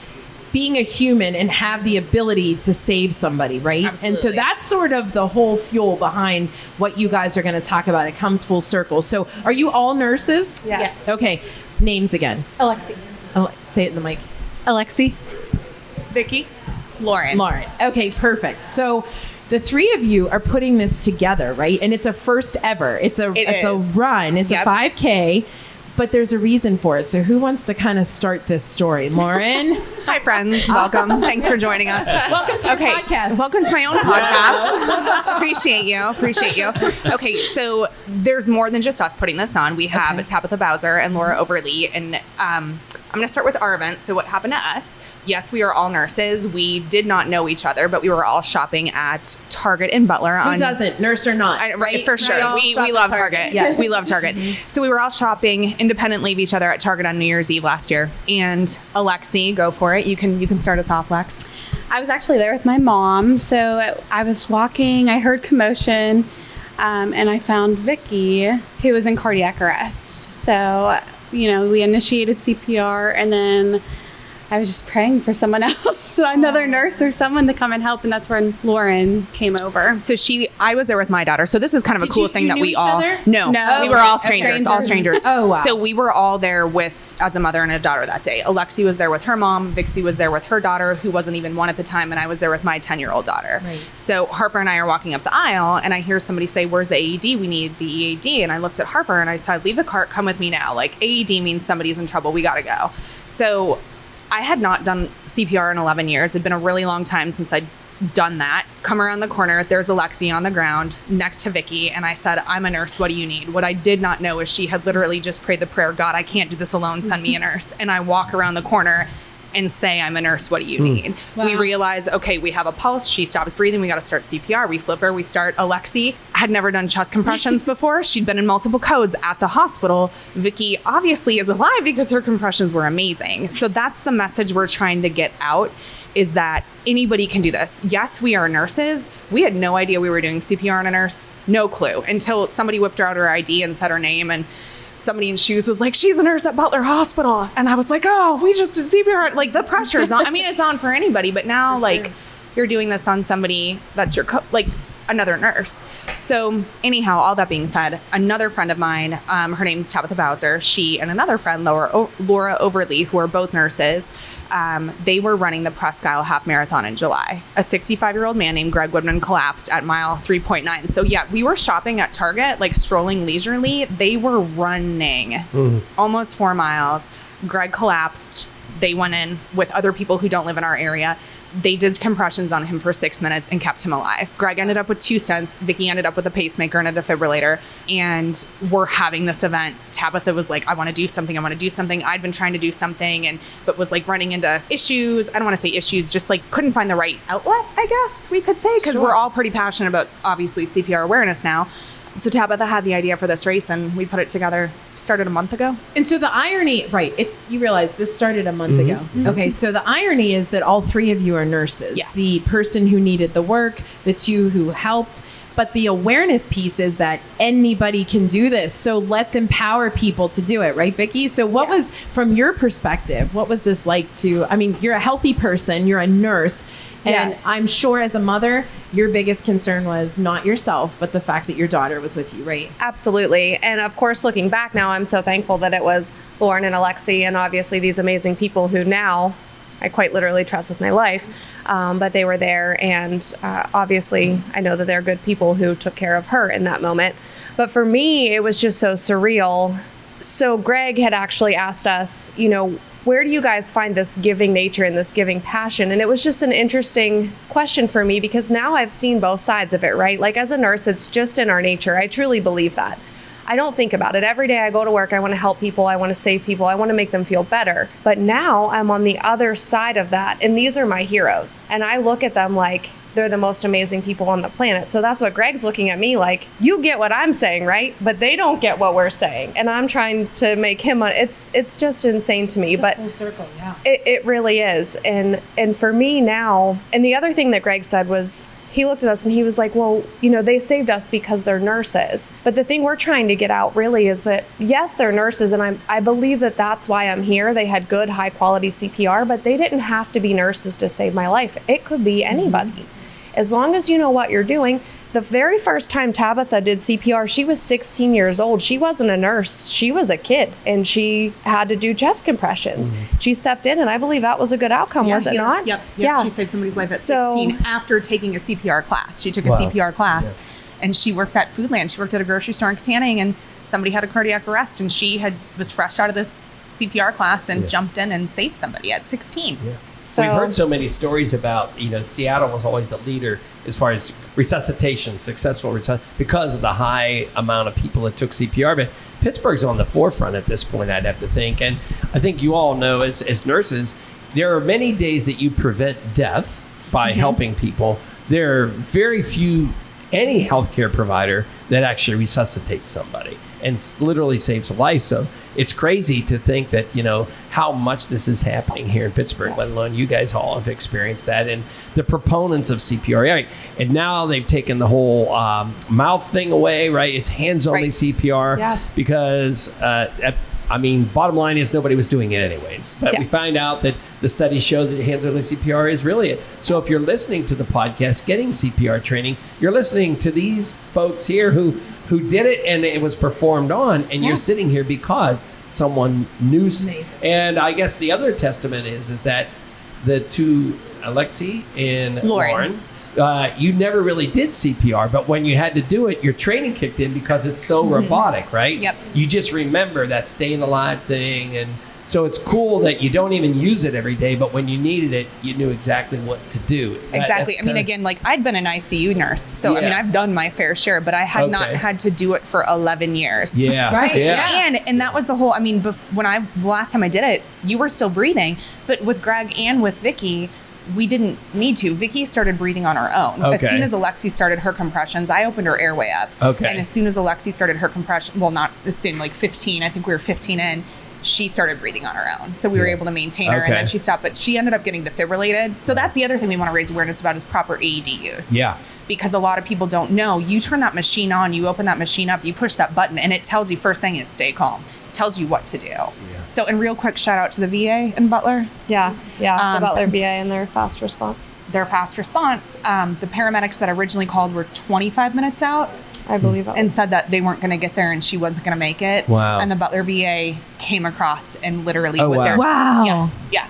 being a human and have the ability to save somebody, right? Absolutely. And so that's sort of the whole fuel behind what you guys are going to talk about. It comes full circle. So are you all nurses? Yes. Okay. Names again. Alexi. Oh, say it in the mic. Alexi. Vicky. Lauren. Lauren. Okay, perfect. So the three of you are putting this together, right? And it's a first ever. It's a It it's is. a run. It's Yep. a 5K. But there's a reason for it. So who wants to kind of start this story? Lauren? Hi, friends. Welcome. Thanks for joining us. Welcome to your okay. podcast. Welcome to my own podcast. Appreciate you. Appreciate you. Okay, so there's more than just us putting this on. We have Okay. Tabitha Bowser and Laura Overly, and um, I'm going to start with our event. So what happened to us? Yes, we are all nurses. We did not know each other, but we were all shopping at Target in Butler. Who on, doesn't? Nurse or not? I, right, for sure. We, we at love Target. Yes. We love Target. So we were all shopping independently of each other at Target on New Year's Eve last year. And Alexi, go for it. You can you can start us off, Lex. I was actually there with my mom. So I was walking, I heard commotion, um, and I found Vicky, who was in cardiac arrest. So, you know, we initiated CPR, and then I was just praying for someone else, another nurse or someone to come and help. And that's when Lauren came over. So she, I was there with my daughter. So this is kind of a cool you- thing you that knew we each all other? no, No. we were all Okay. strangers, all Strangers. strangers. Oh, wow. So we were all there with as a mother and a daughter that day. Alexi was there with her mom. Vicky was there with her daughter, who wasn't even one at the time, and I was there with my ten year old daughter. Right. So Harper and I are walking up the aisle, and I hear somebody say, "Where's the AED? We need the EAD." And I looked at Harper and I said, "Leave the cart. Come with me now. Like AED means somebody's in trouble. We got to go." So I had not done CPR in 11 years. It'd been a really long time since I'd done that. Come around the corner, there's Alexi on the ground next to Vicky, and I said, I'm a nurse. What do you need? What I did not know is she had literally just prayed the prayer, God, I can't do this alone. Send me a nurse. And I walk around the corner and say, I'm a nurse. What do you hmm. need? We realize, okay, we have a pulse. She stops breathing. We got to start CPR. We flip her. We start Alexi. Had never done chest compressions before. She'd been in multiple codes at the hospital. Vicky obviously is alive because her compressions were amazing. So that's the message we're trying to get out is that anybody can do this. Yes, we are nurses. We had no idea we were doing CPR on a nurse. No clue until somebody whipped out her ID and said her name and somebody in shoes was like, she's a nurse at Butler Hospital. And I was like, oh, we just did CPR. Like the pressure is on. I mean, it's on for anybody, but now like you're doing this on somebody that's your, co- like another nurse. So, anyhow, all that being said, another friend of mine, um, her name's Tabitha Bowser, she and another friend, Laura, o- Laura Overly, who are both nurses, um, they were running the Presque Isle Half Marathon in July. A 65 year old man named Greg Woodman collapsed at mile 3.9. So, yeah, we were shopping at Target, like strolling leisurely. They were running almost four miles. Greg collapsed. They went in with other people who don't live in our area. They did compressions on him for six minutes and kept him alive. Greg ended up with two stents. Vicky ended up with a pacemaker and a defibrillator. And we're having this event. Tabitha was like, I want to do something. I want to do something. I'd been trying to do something and but was like running into issues. I don't want to say issues, just like couldn't find the right outlet, I guess we could say, because we're all pretty passionate about obviously CPR awareness now. So Tabitha had the idea for this race and we put it together, started a month ago. And so the irony, right? It's you realize this started a month Mhm. ago. Mhm. Okay, so the irony is that all three of you are nurses. Yes. The person who needed the work, the two who helped. But the awareness piece is that anybody can do this. So let's empower people to do it, right, Vicki? So what was from your perspective, what was this like to I mean, you're a healthy person, you're a nurse. And Yes. I'm sure as a mother, your biggest concern was not yourself, but the fact that your daughter was with you, right? Absolutely. And of course, looking back now, I'm so thankful that it was Lauren and Alexi and obviously these amazing people who now I quite literally trust with my life. Um, but they were there. And uh, obviously, I know that they're good people who took care of her in that moment. But for me, it was just so surreal. So, Greg had actually asked us, you know, where do you guys find this giving nature and this giving passion? And it was just an interesting question for me because now I've seen both sides of it, right? Like as a nurse, it's just in our nature. I truly believe that. I don't think about it. Every day I go to work, I want to help people, I want to save people, I want to make them feel better. But now I'm on the other side of that, and these are my heroes. And I look at them like they're the most amazing people on the planet. So that's what Greg's looking at me like, you get what I'm saying, right? But they don't get what we're saying. And I'm trying to make him a, it's it's just insane to me, but full circle, yeah. it, it really is. And and for me now, and the other thing that Greg said was he looked at us and he was like, Well, you know, they saved us because they're nurses. But the thing we're trying to get out really is that, yes, they're nurses. And I'm, I believe that that's why I'm here. They had good, high quality CPR, but they didn't have to be nurses to save my life. It could be anybody. As long as you know what you're doing. The very first time Tabitha did CPR, she was 16 years old. She wasn't a nurse, she was a kid, and she had to do chest compressions. Mm-hmm. She stepped in, and I believe that was a good outcome, was it yeah, not? Yep, yep. She saved somebody's life at So- 16 after taking a CPR class. She took a CPR class Yeah. and she worked at Foodland. She worked at a grocery store in Kittanning and somebody had a cardiac arrest and she had was fresh out of this CPR class and Yeah. jumped in and saved somebody at 16. We've heard so many stories about, you know, Seattle was always the leader as far as resuscitation, successful resuscitation, because of the high amount of people that took CPR. But Pittsburgh's on the forefront at this point, I'd have to think. And I think you all know as, as nurses, there are many days that you prevent death by Mm-hmm. helping people. There are very few, any healthcare provider that actually resuscitates somebody and literally saves a life. So it's crazy to think that, you know, how much this is happening here in Pittsburgh, let alone you guys all have experienced that. And the proponents of CPR, right? And now they've taken the whole um, mouth thing away, right? It's hands only CPR Yeah. because, uh, at- I mean, bottom line is nobody was doing it anyways. But Yeah. we find out that the studies show that hands only CPR is really it. So if you're listening to the podcast, getting CPR training, you're listening to these folks here who who did it and it was performed on, and you're sitting here because someone knew. s- And I guess the other testament is is that the two Alexi and Lauren. Lauren uh, you never really did CPR, but when you had to do it, your training kicked in because it's so Mhm. robotic, right? Yep. You just remember that staying alive thing. And so it's cool that you don't even use it every day, but when you needed it, you knew exactly what to do. Exactly. that's I mean, the- again, like I'd been an ICU nurse, so I mean, I've done my fair share, but I had not had to do it for 11 years. Yeah. Right, Yeah. yeah. And and that was the whole. I mean, bef- when I the last time I did it, you were still breathing, but with Greg and with Vicky. We didn't need to. Vicky started breathing on her own. As soon as Alexi started her compressions, I opened her airway up. Okay. And as soon as Alexi started her compression, well, not as soon, like 15, I think we were 15 in, she started breathing on her own. So we were able to maintain her, and then she stopped. But she ended up getting defibrillated. So that's the other thing we want to raise awareness about is proper AED use. Yeah. Because a lot of people don't know. You turn that machine on, you open that machine up, you push that button, and it tells you first thing is stay calm. It tells you what to do. So, and real quick shout out to the VA in Butler. Yeah, yeah, Um, the Butler VA and their fast response. Their fast response. Um, the paramedics that originally called were 25 minutes out. I believe that and said that they weren't going to get there and she wasn't going to make it. Wow. And the Butler VA came across and literally Oh, with wow. their Wow. yeah, yeah.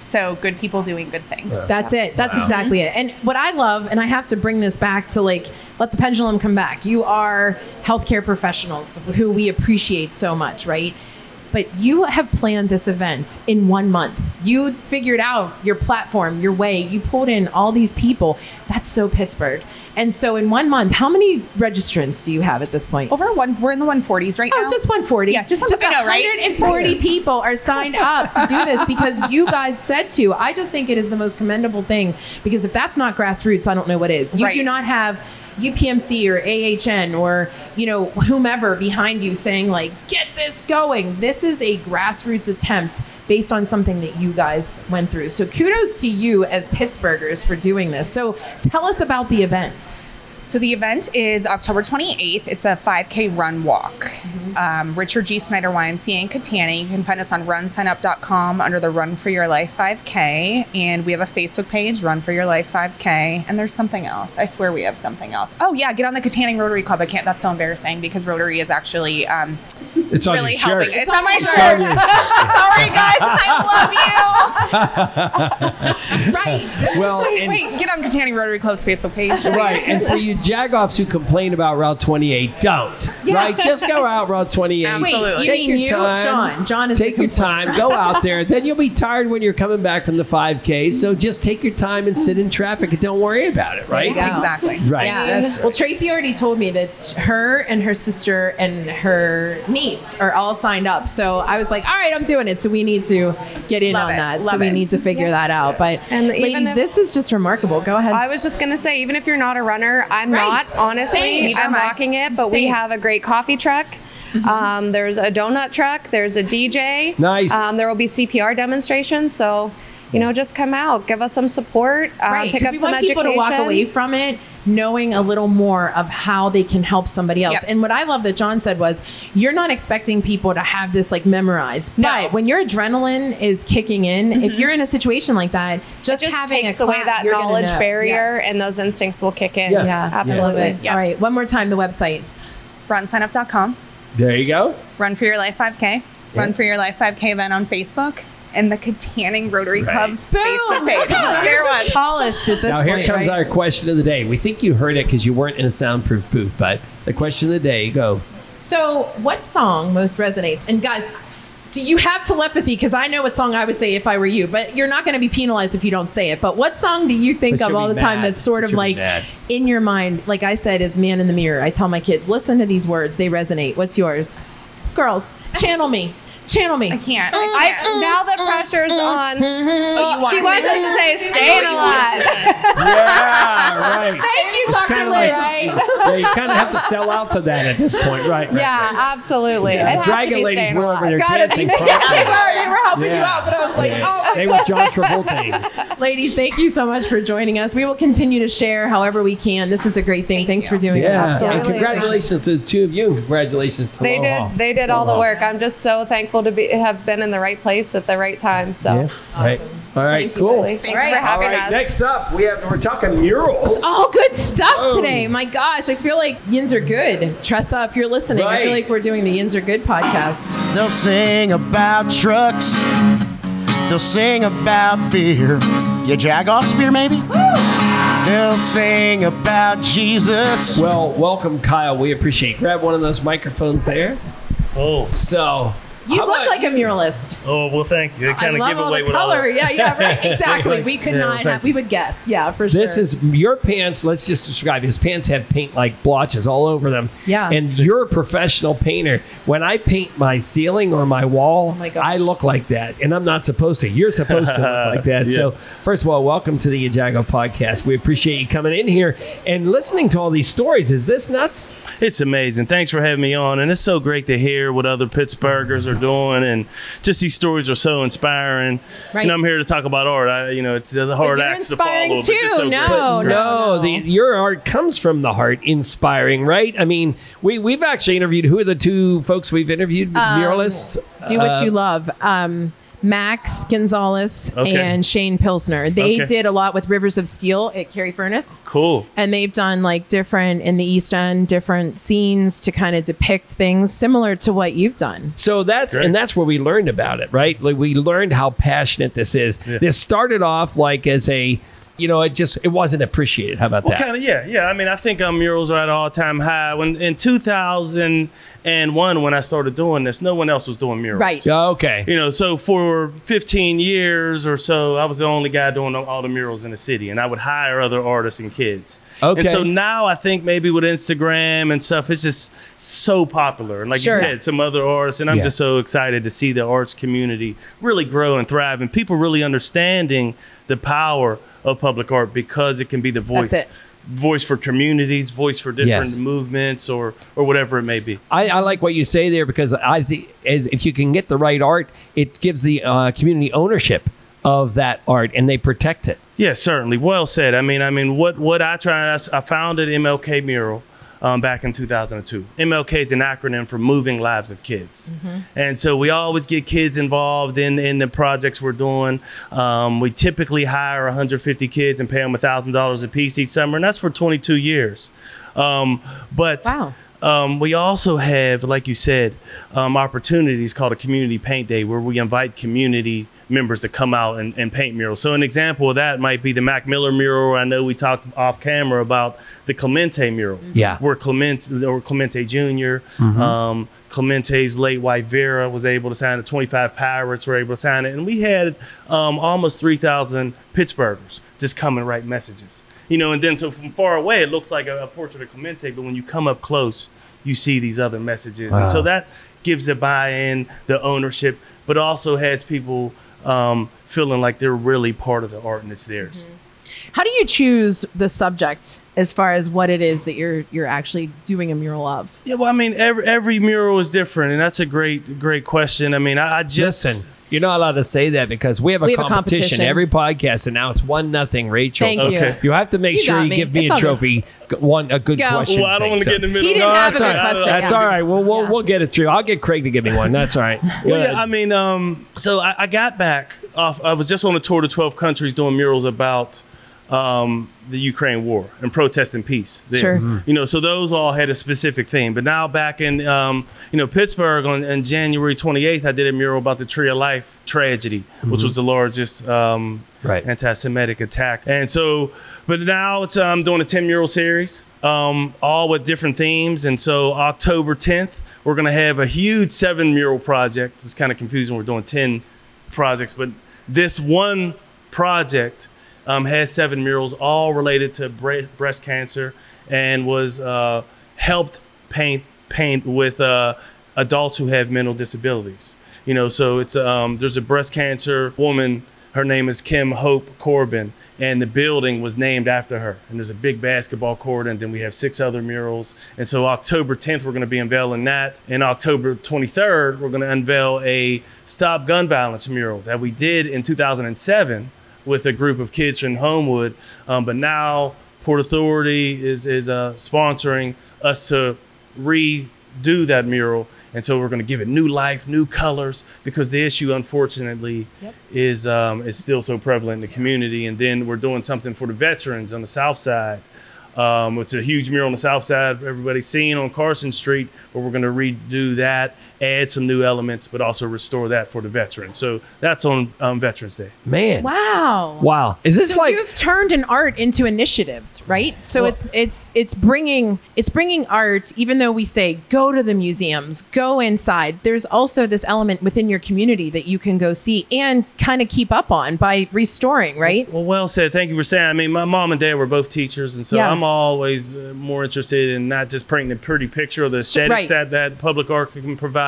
So good people doing good things. That's it. That's exactly it. And what I love, and I have to bring this back to like, let the pendulum come back. You are healthcare professionals who we appreciate so much, right? But you have planned this event in one month. You figured out your platform, your way. You pulled in all these people. That's so Pittsburgh. And so in one month, how many registrants do you have at this point? Over one, we're in the 140s right now. Oh, now. just 140. Yeah, just, just I know, right? 140 people are signed up to do this because you guys said to. I just think it is the most commendable thing because if that's not grassroots, I don't know what is. You Right. do not have UPMC or AHN or you know whomever behind you saying like get this going. This is a grassroots attempt based on something that you guys went through. So kudos to you as Pittsburghers for doing this. So tell us about the event. So the event is October 28th. It's a 5K run walk. Um, Richard G. Snyder YMCA in Kittanning. You can find us on runsignup.com under the Run for Your Life 5K. And we have a Facebook page, Run for Your Life 5K. And there's something else. I swear we have something else. Oh, yeah, get on the Kittanning Rotary Club. I can't, that's so embarrassing because Rotary is actually um, It's on really your shirt. helping. It's, on my shirt. Sorry, guys. I love you. right. Well, wait, and- wait, get on Kittanning Rotary Club's Facebook page. Right, and for you jagoffs who complain about Route 28, don't. Right, just go out Route 28. Wait, you Take mean your you? time. John. John is Take your time. Go out there. Then you'll be tired when you're coming back from the 5K. So just take your time and sit in traffic and don't worry about it. Right. There you go. Exactly. Right. Yeah. That's well, Tracy already told me that her and her sister and her niece are all signed up. So I was like, all right, I'm doing it. So we need to get in Love on it. that. so we it. need to figure that out. But And even ladies, if- this is just remarkable. Go ahead. I was just gonna say, even if you're not a runner, I'm Right. not. Honestly, Same. I'm am walking it, but we have a great coffee truck. Um, there's a donut truck. There's a DJ. Nice. Um, there will be CPR demonstrations. So, you know, just come out, give us some support, uh, right. pick 'cause up we some want education. people to walk away from it knowing a little more of how they can help somebody else. Yep. And what I love that John said was, you're not expecting people to have this like memorized. No. But when your adrenaline is kicking in, if mm-hmm. you're in a situation like that, just, Just having takes a away clap, that knowledge barrier, Yes. and those instincts will kick in. Yeah. Yeah, absolutely. I love. All right, one more time the website. Runsignup.com. There you go. Run for Your Life 5K. Run for Your Life 5K event on Facebook. And the Kittanning Rotary Club's Facebook page. there was. Polished at this point. now, here point, comes right? our question of the day. We think you heard it because you weren't in a soundproof booth, but the question of the day go. So, what song most resonates? And guys, do you have telepathy? Because I know what song I would say if I were you, but you're not going to be penalized if you don't say it. But what song do you think But of all be the time that's sort of like in your mind? Like I said, is Man in the Mirror. I tell my kids, listen to these words, they resonate. What's yours? Girls, channel me. Channel me. I can't. I I, can't. now the pressure's mm-hmm. on. Oh, you she wants us to say staying alive. Yeah, right. Thank you, It's Dr. kinda Lynn. like- yeah, you kind of have to sell out to that at this point, right? right, Yeah, right. absolutely. Yeah, It has Dragon to ladies staying were over alive. there dancing. be- Yeah, properly. I'm they were helping you out, but I was like, oh. They were John Travolta. Ladies, thank you so much for joining us. We will continue to share however we can. This is a great thing. Thanks for doing Yeah, this. and congratulations to the two of you. Congratulations to They Aloha. did. They did all the work. I'm just so thankful to be have been in the right place at the right time. So, Yeah. Right. All right. Thank cool. Lily. Thanks All for having right. us. Next up, we have we're talking murals. It's all good stuff Oh. today. My gosh, I feel like yins are good. Tressa, if you're listening, I feel like we're doing the yins are good podcast. They'll sing about trucks. They'll sing about beer. You Jagoff's beer, maybe? They'll sing about Jesus. Well, welcome, Kyle. We appreciate. Grab one of those microphones there. Oh, So You how look about- like a muralist. oh well, thank you. It I kind of love give all away the what all color. Yeah, yeah, right. Exactly. We could Yeah, not well, have. We would guess. Yeah, for sure. This is your pants. Let's just describe his pants have paint like blotches all over them. Yeah. And you're a professional painter. When I paint my ceiling or my wall, oh my. I look like that, and I'm not supposed to. You're supposed to look like that. Yeah. So, first of all, welcome to the Jago podcast. We appreciate you coming in here and listening to all these stories. Is this nuts? It's amazing. Thanks for having me on, and it's so great to hear what other Pittsburghers are doing, and just these stories are so inspiring. Right. And I'm here to talk about art. I, you know, it's a hard you're acts to follow. inspiring but just so too. great. No, no, the your art comes from the heart, inspiring, right? I mean, we we've actually interviewed who are the two folks we've interviewed Um, muralists. Do what Uh, you love. Um, Max Gonzalez Okay. and Shane Pilsner. They Okay. did a lot with Rivers of Steel at Carrie Furnace. Cool. And they've done like different in the East End, different scenes to kind of depict things similar to what you've done. So that's and that's where we learned about it, right? Like we learned how passionate this is. This started off like as a, you know, it just it wasn't appreciated. How about Well, that? kind of, yeah, yeah. I mean, I think um, murals are at all time high. When in 2001, when I started doing this, no one else was doing murals. Right. Okay. You know, so for 15 years or so, I was the only guy doing all the murals in the city, and I would hire other artists and kids. Okay. And so now I think maybe with Instagram and stuff, it's just so popular. And like Sure. you said, some other artists, and I'm Yeah. just so excited to see the arts community really grow and thrive, and people really understanding the power of public art because it can be the voice. Voice for communities, voice for different Yes. movements, or or whatever it may be. I, I like what you say there because I think as if you can get the right art, it gives the uh, community ownership of that art and they protect it. Yeah, certainly. Well said. I mean, I mean, what what I try. I founded MLK Mural um, back in 2002. MLK is an acronym for Moving Lives of Kids, and so we always get kids involved in in the projects we're doing. Um, we typically hire 150 kids and pay them thousand dollars a piece each summer, and that's for 22 years. Um, but Wow. Um, we also have, like you said, um, opportunities called a community paint day where we invite community members to come out and, and paint murals. So an example of that might be the Mac Miller mural. I know we talked off camera about the Clemente mural. Yeah. Where Clemente or Clemente junior um, Clemente's late wife Vera was able to sign it. 25 Pirates were able to sign it. And we had um, almost 3,000 Pittsburghers just come and write messages. You know, and then so from far away, it looks like a, a portrait of Clemente, but when you come up close, you see these other messages. And so that gives the buy-in, the ownership, but also has people um, feeling like they're really part of the art and it's theirs. How do you choose the subject as far as what it is that you're you're actually doing a mural of? Yeah, well, I mean, every every mural is different, and that's a great great question. I mean, I, I just Listen, you're not allowed to say that because we have a, We have a competition, competition. every podcast, and now it's one nothing. Rachel, Thank so you. Okay. you have to make You sure you me. give me It's a all good. trophy. One a good Go. question. Well, I don't want to so- get in the middle. He didn't No, have a that's good all right. question. That's Yeah. all right. Well, we'll we'll get it through. I'll get Craig to give me one. That's all right. Well, yeah, I mean, um, so I, I got back off. I was just on a tour to 12 countries doing murals about um, the Ukraine war and protesting peace. there. Sure. Mhm. You know, so those all had a specific theme. But now back in, um, you know, Pittsburgh on, on January 28th, I did a mural about the Tree of Life tragedy, which was the largest um, Right. anti-Semitic attack. And so, but now it's I'm doing a 10 mural series, um, all with different themes. And so October 10th, we're gonna have a huge seven mural project. It's kind of confusing. We're doing 10 projects, but this one project um, has seven murals, all related to bre- breast cancer, and was uh, helped paint paint with uh, adults who have mental disabilities. You know, so it's um, there's a breast cancer woman. Her name is Kim Hope Corbin, and the building was named after her. And there's a big basketball court, and then we have six other murals. And so October 10th, we're going to be unveiling that. And October 23rd, we're going to unveil a Stop Gun Violence mural that we did in 2007 with a group of kids from Homewood. Um, but now Port Authority is is uh, sponsoring us to redo that mural. And so we're going to give it new life, new colors, because the issue, unfortunately, is um, is still so prevalent in the community. And then we're doing something for the veterans on the south side. Um, it's a huge mural on the south side. Everybody's seen on Carson Street, but we're going to redo that, add some new elements, but also restore that for the veterans. So that's on um, Veterans Day. Man. Wow. Wow. Is this so like you've turned an art into initiatives, right? So Well- it's it's it's bringing it's bringing art. Even though we say go to the museums, go inside, there's also this element within your community that you can go see and kind of keep up on by restoring, right? Well, well said. Thank you for saying. I mean, my mom and dad were both teachers, and so Yeah. I'm always uh, more interested in not just painting a pretty picture of the aesthetics Right. that that public art can provide,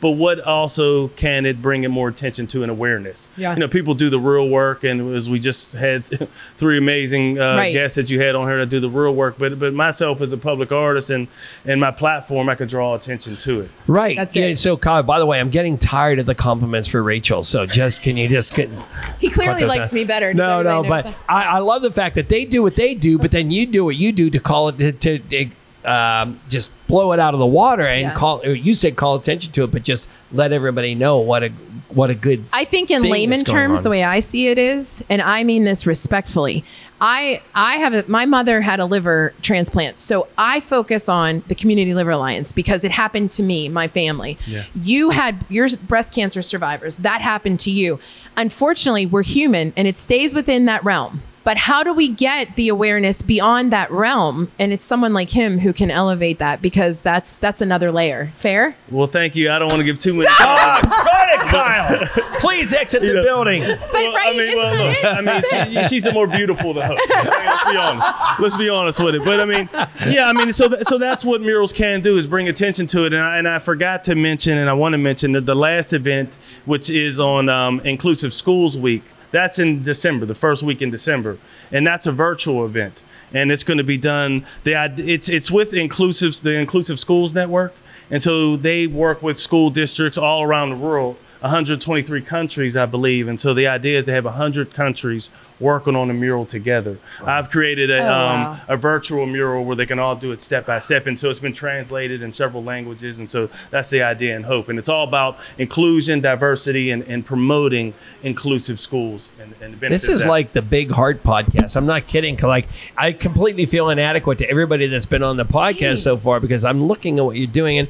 but what also can it bring in more attention to and awareness. Yeah. You know, people do the real work, and as we just had three amazing uh, Right. guests that you had on here to do the real work, but but myself as a public artist and and my platform, I could draw attention to it. Right. That's yeah, it. So, Kyle, by the way, I'm getting tired of the compliments for Rachel. So, just can you just get. He clearly likes out? me better. No, no, but? I, I love the fact that they do what they do, but then you do what you do to call it to, to um, just blow it out of the water and Yeah. call. You said call attention to it, but just let everybody know what a what a good. I think in thing layman terms, on. the way I see it is, and I mean this respectfully. I I have a, my mother had a liver transplant, so I focus on the Community Liver Alliance because it happened to me, my family. Yeah. You had your breast cancer survivors that happened to you. Unfortunately, we're human, and it stays within that realm. But how do we get the awareness beyond that realm? And it's someone like him who can elevate that because that's that's another layer. Fair? Well, thank you. I don't want to give too many. Got it, Kyle. Please exit the building. But Well, right, I mean, well, look. I mean, she, she's the more beautiful of the host. I mean, let's be honest. Let's be honest with it. But I mean, yeah, I mean, so th- so that's what murals can do is bring attention to it. And I, and I forgot to mention, and I want to mention that the last event, which is on um, Inclusive Schools Week, that's in December, the first week in December, and that's a virtual event. And it's going to be done. The it's it's with inclusive the Inclusive Schools Network, and so they work with school districts all around the world. 123 countries, I believe. And so the idea is to have 100 countries working on a mural together. I've created a, Oh, um, wow. a virtual mural where they can all do it step by step. And so it's been translated in several languages. And so that's the idea and hope. And it's all about inclusion, diversity, and, and promoting inclusive schools. And, and the This is like the Big Heart podcast. I'm not kidding. Like I completely feel inadequate to everybody that's been on the podcast so far because I'm looking at what you're doing. And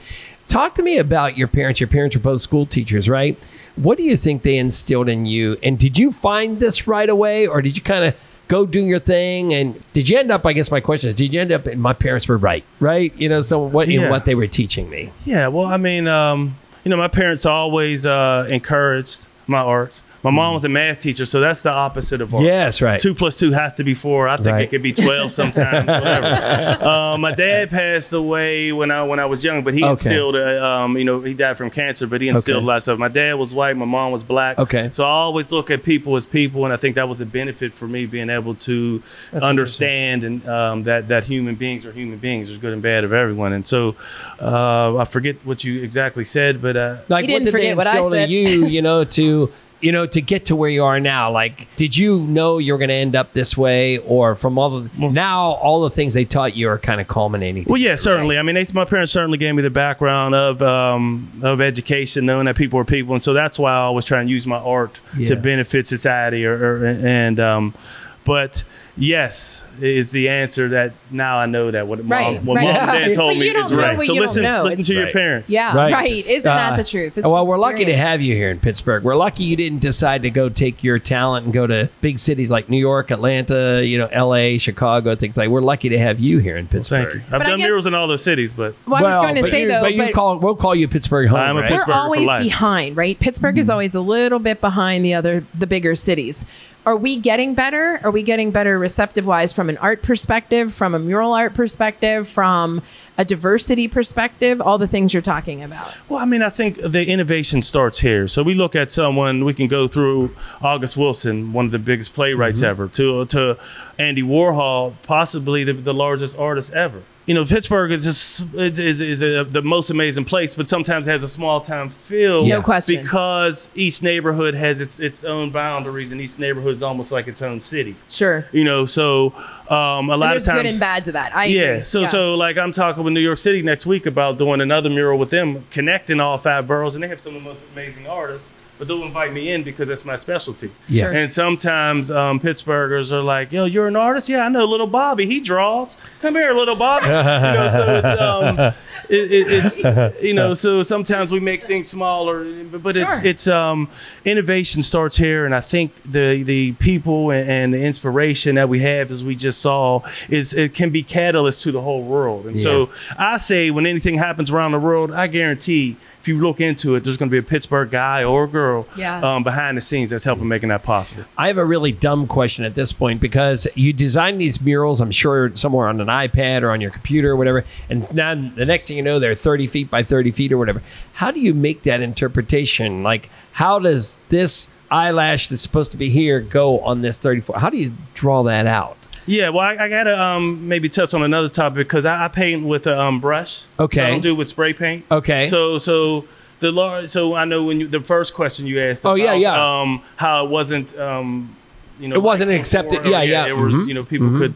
talk to me about your parents. Your parents are both school teachers, right? What do you think they instilled in you? And did you find this right away, or did you kind of go do your thing? And did you end up? I guess my question is, did you end up? And my parents were right, right? You know, so what in Yeah. what they were teaching me. Yeah, well, I mean, um, you know, my parents always uh, encouraged my art. My mom was a math teacher, so that's the opposite of art. Yes, right. Two plus two has to be four. I think Right. it could be twelve sometimes. whatever. Um, my dad passed away when I when I was young, but he Okay. instilled. Uh, um, you know, he died from cancer, but he instilled Okay. a lot of stuff. My dad was white, my mom was black. Okay. So I always look at people as people, and I think that was a benefit for me being able to That's understand and um, that that human beings are human beings. There's good and bad of everyone, and so uh, I forget what you exactly said, but uh, Like He didn't what did forget they what I instill said. you, you know, to you know, to get to where you are now? Like, did you know you're going to end up this way, or from all the now all the things they taught you are kind of culminating? Well, yeah, certainly. I mean, they, my parents certainly gave me the background of um, of education, knowing that people are people, and so that's why I was trying to use my art Yeah. to benefit society. Or, or and um, but yes, is the answer that now I know that what Right, mom, what right. mom and dad told me is right. So listen, listen It's- to your parents. Yeah, right. Isn't that Uh, the truth? It's well, the we're lucky to have you here in Pittsburgh. We're lucky you didn't decide to go take your talent and go to big cities like New York, Atlanta, you know, L.A., Chicago, things like. We're lucky to have you here in Pittsburgh. Thank you. I've But done guess- murals in all those cities, but Well, I was going to but say though, but you but- call we'll call you Pittsburgh home, I'm a right? Pittsburgher We're for always life. behind, right? Pittsburgh is always a little bit behind the other, the bigger cities. Are we getting better? Are we getting better receptive wise from an art perspective, from a mural art perspective, from a diversity perspective? All the things you're talking about. Well, I mean, I think the innovation starts here. So we look at someone, we can go through August Wilson, one of the biggest playwrights mm-hmm. ever, to to Andy Warhol, possibly the, the largest artist ever. You know, Pittsburgh is just, is, is, is a, the most amazing place, but sometimes has a small town feel. No question. Because each neighborhood has its its own boundaries, and each neighborhood is almost like its own city. Sure. You know, so um, a lot there's of times good and bad to that. I yeah. agree. So so like I'm talking with New York City next week about doing another mural with them, connecting all five boroughs, and they have some of the most amazing artists. But they'll invite me in because that's my specialty. Yeah. Sure. And sometimes um, Pittsburghers are like, "Yo, you're an artist? Yeah, I know little Bobby. He draws. Come here, little Bobby." you know, so it's um, it, it, it's you know. So sometimes we make things smaller, but, but it's Sure. it's um, innovation starts here, and I think the the people and, and the inspiration that we have, as we just saw, is it can be catalyst to the whole world. And so I say, when anything happens around the world, I guarantee. If you look into it, there's going to be a Pittsburgh guy or girl Yeah. um, behind the scenes that's helping making that possible. I have a really dumb question at this point because you design these murals, I'm sure somewhere on an iPad or on your computer or whatever, and now the next thing you know, they're 30 feet by 30 feet or whatever. How do you make that interpretation? Like, how does this eyelash that's supposed to be here go on this 34? How do you draw that out? Yeah, well, I, I gotta um, maybe touch on another topic because I, I paint with a um, brush. Okay. So I don't do it with spray paint. Okay. So so the large. So I know when you the first question you asked. Oh, yeah, about, yeah. Um, how it wasn't. Um, you know, It wasn't like accepted- before, yeah, yeah. It was. Mhm. You know, people Mhm. could.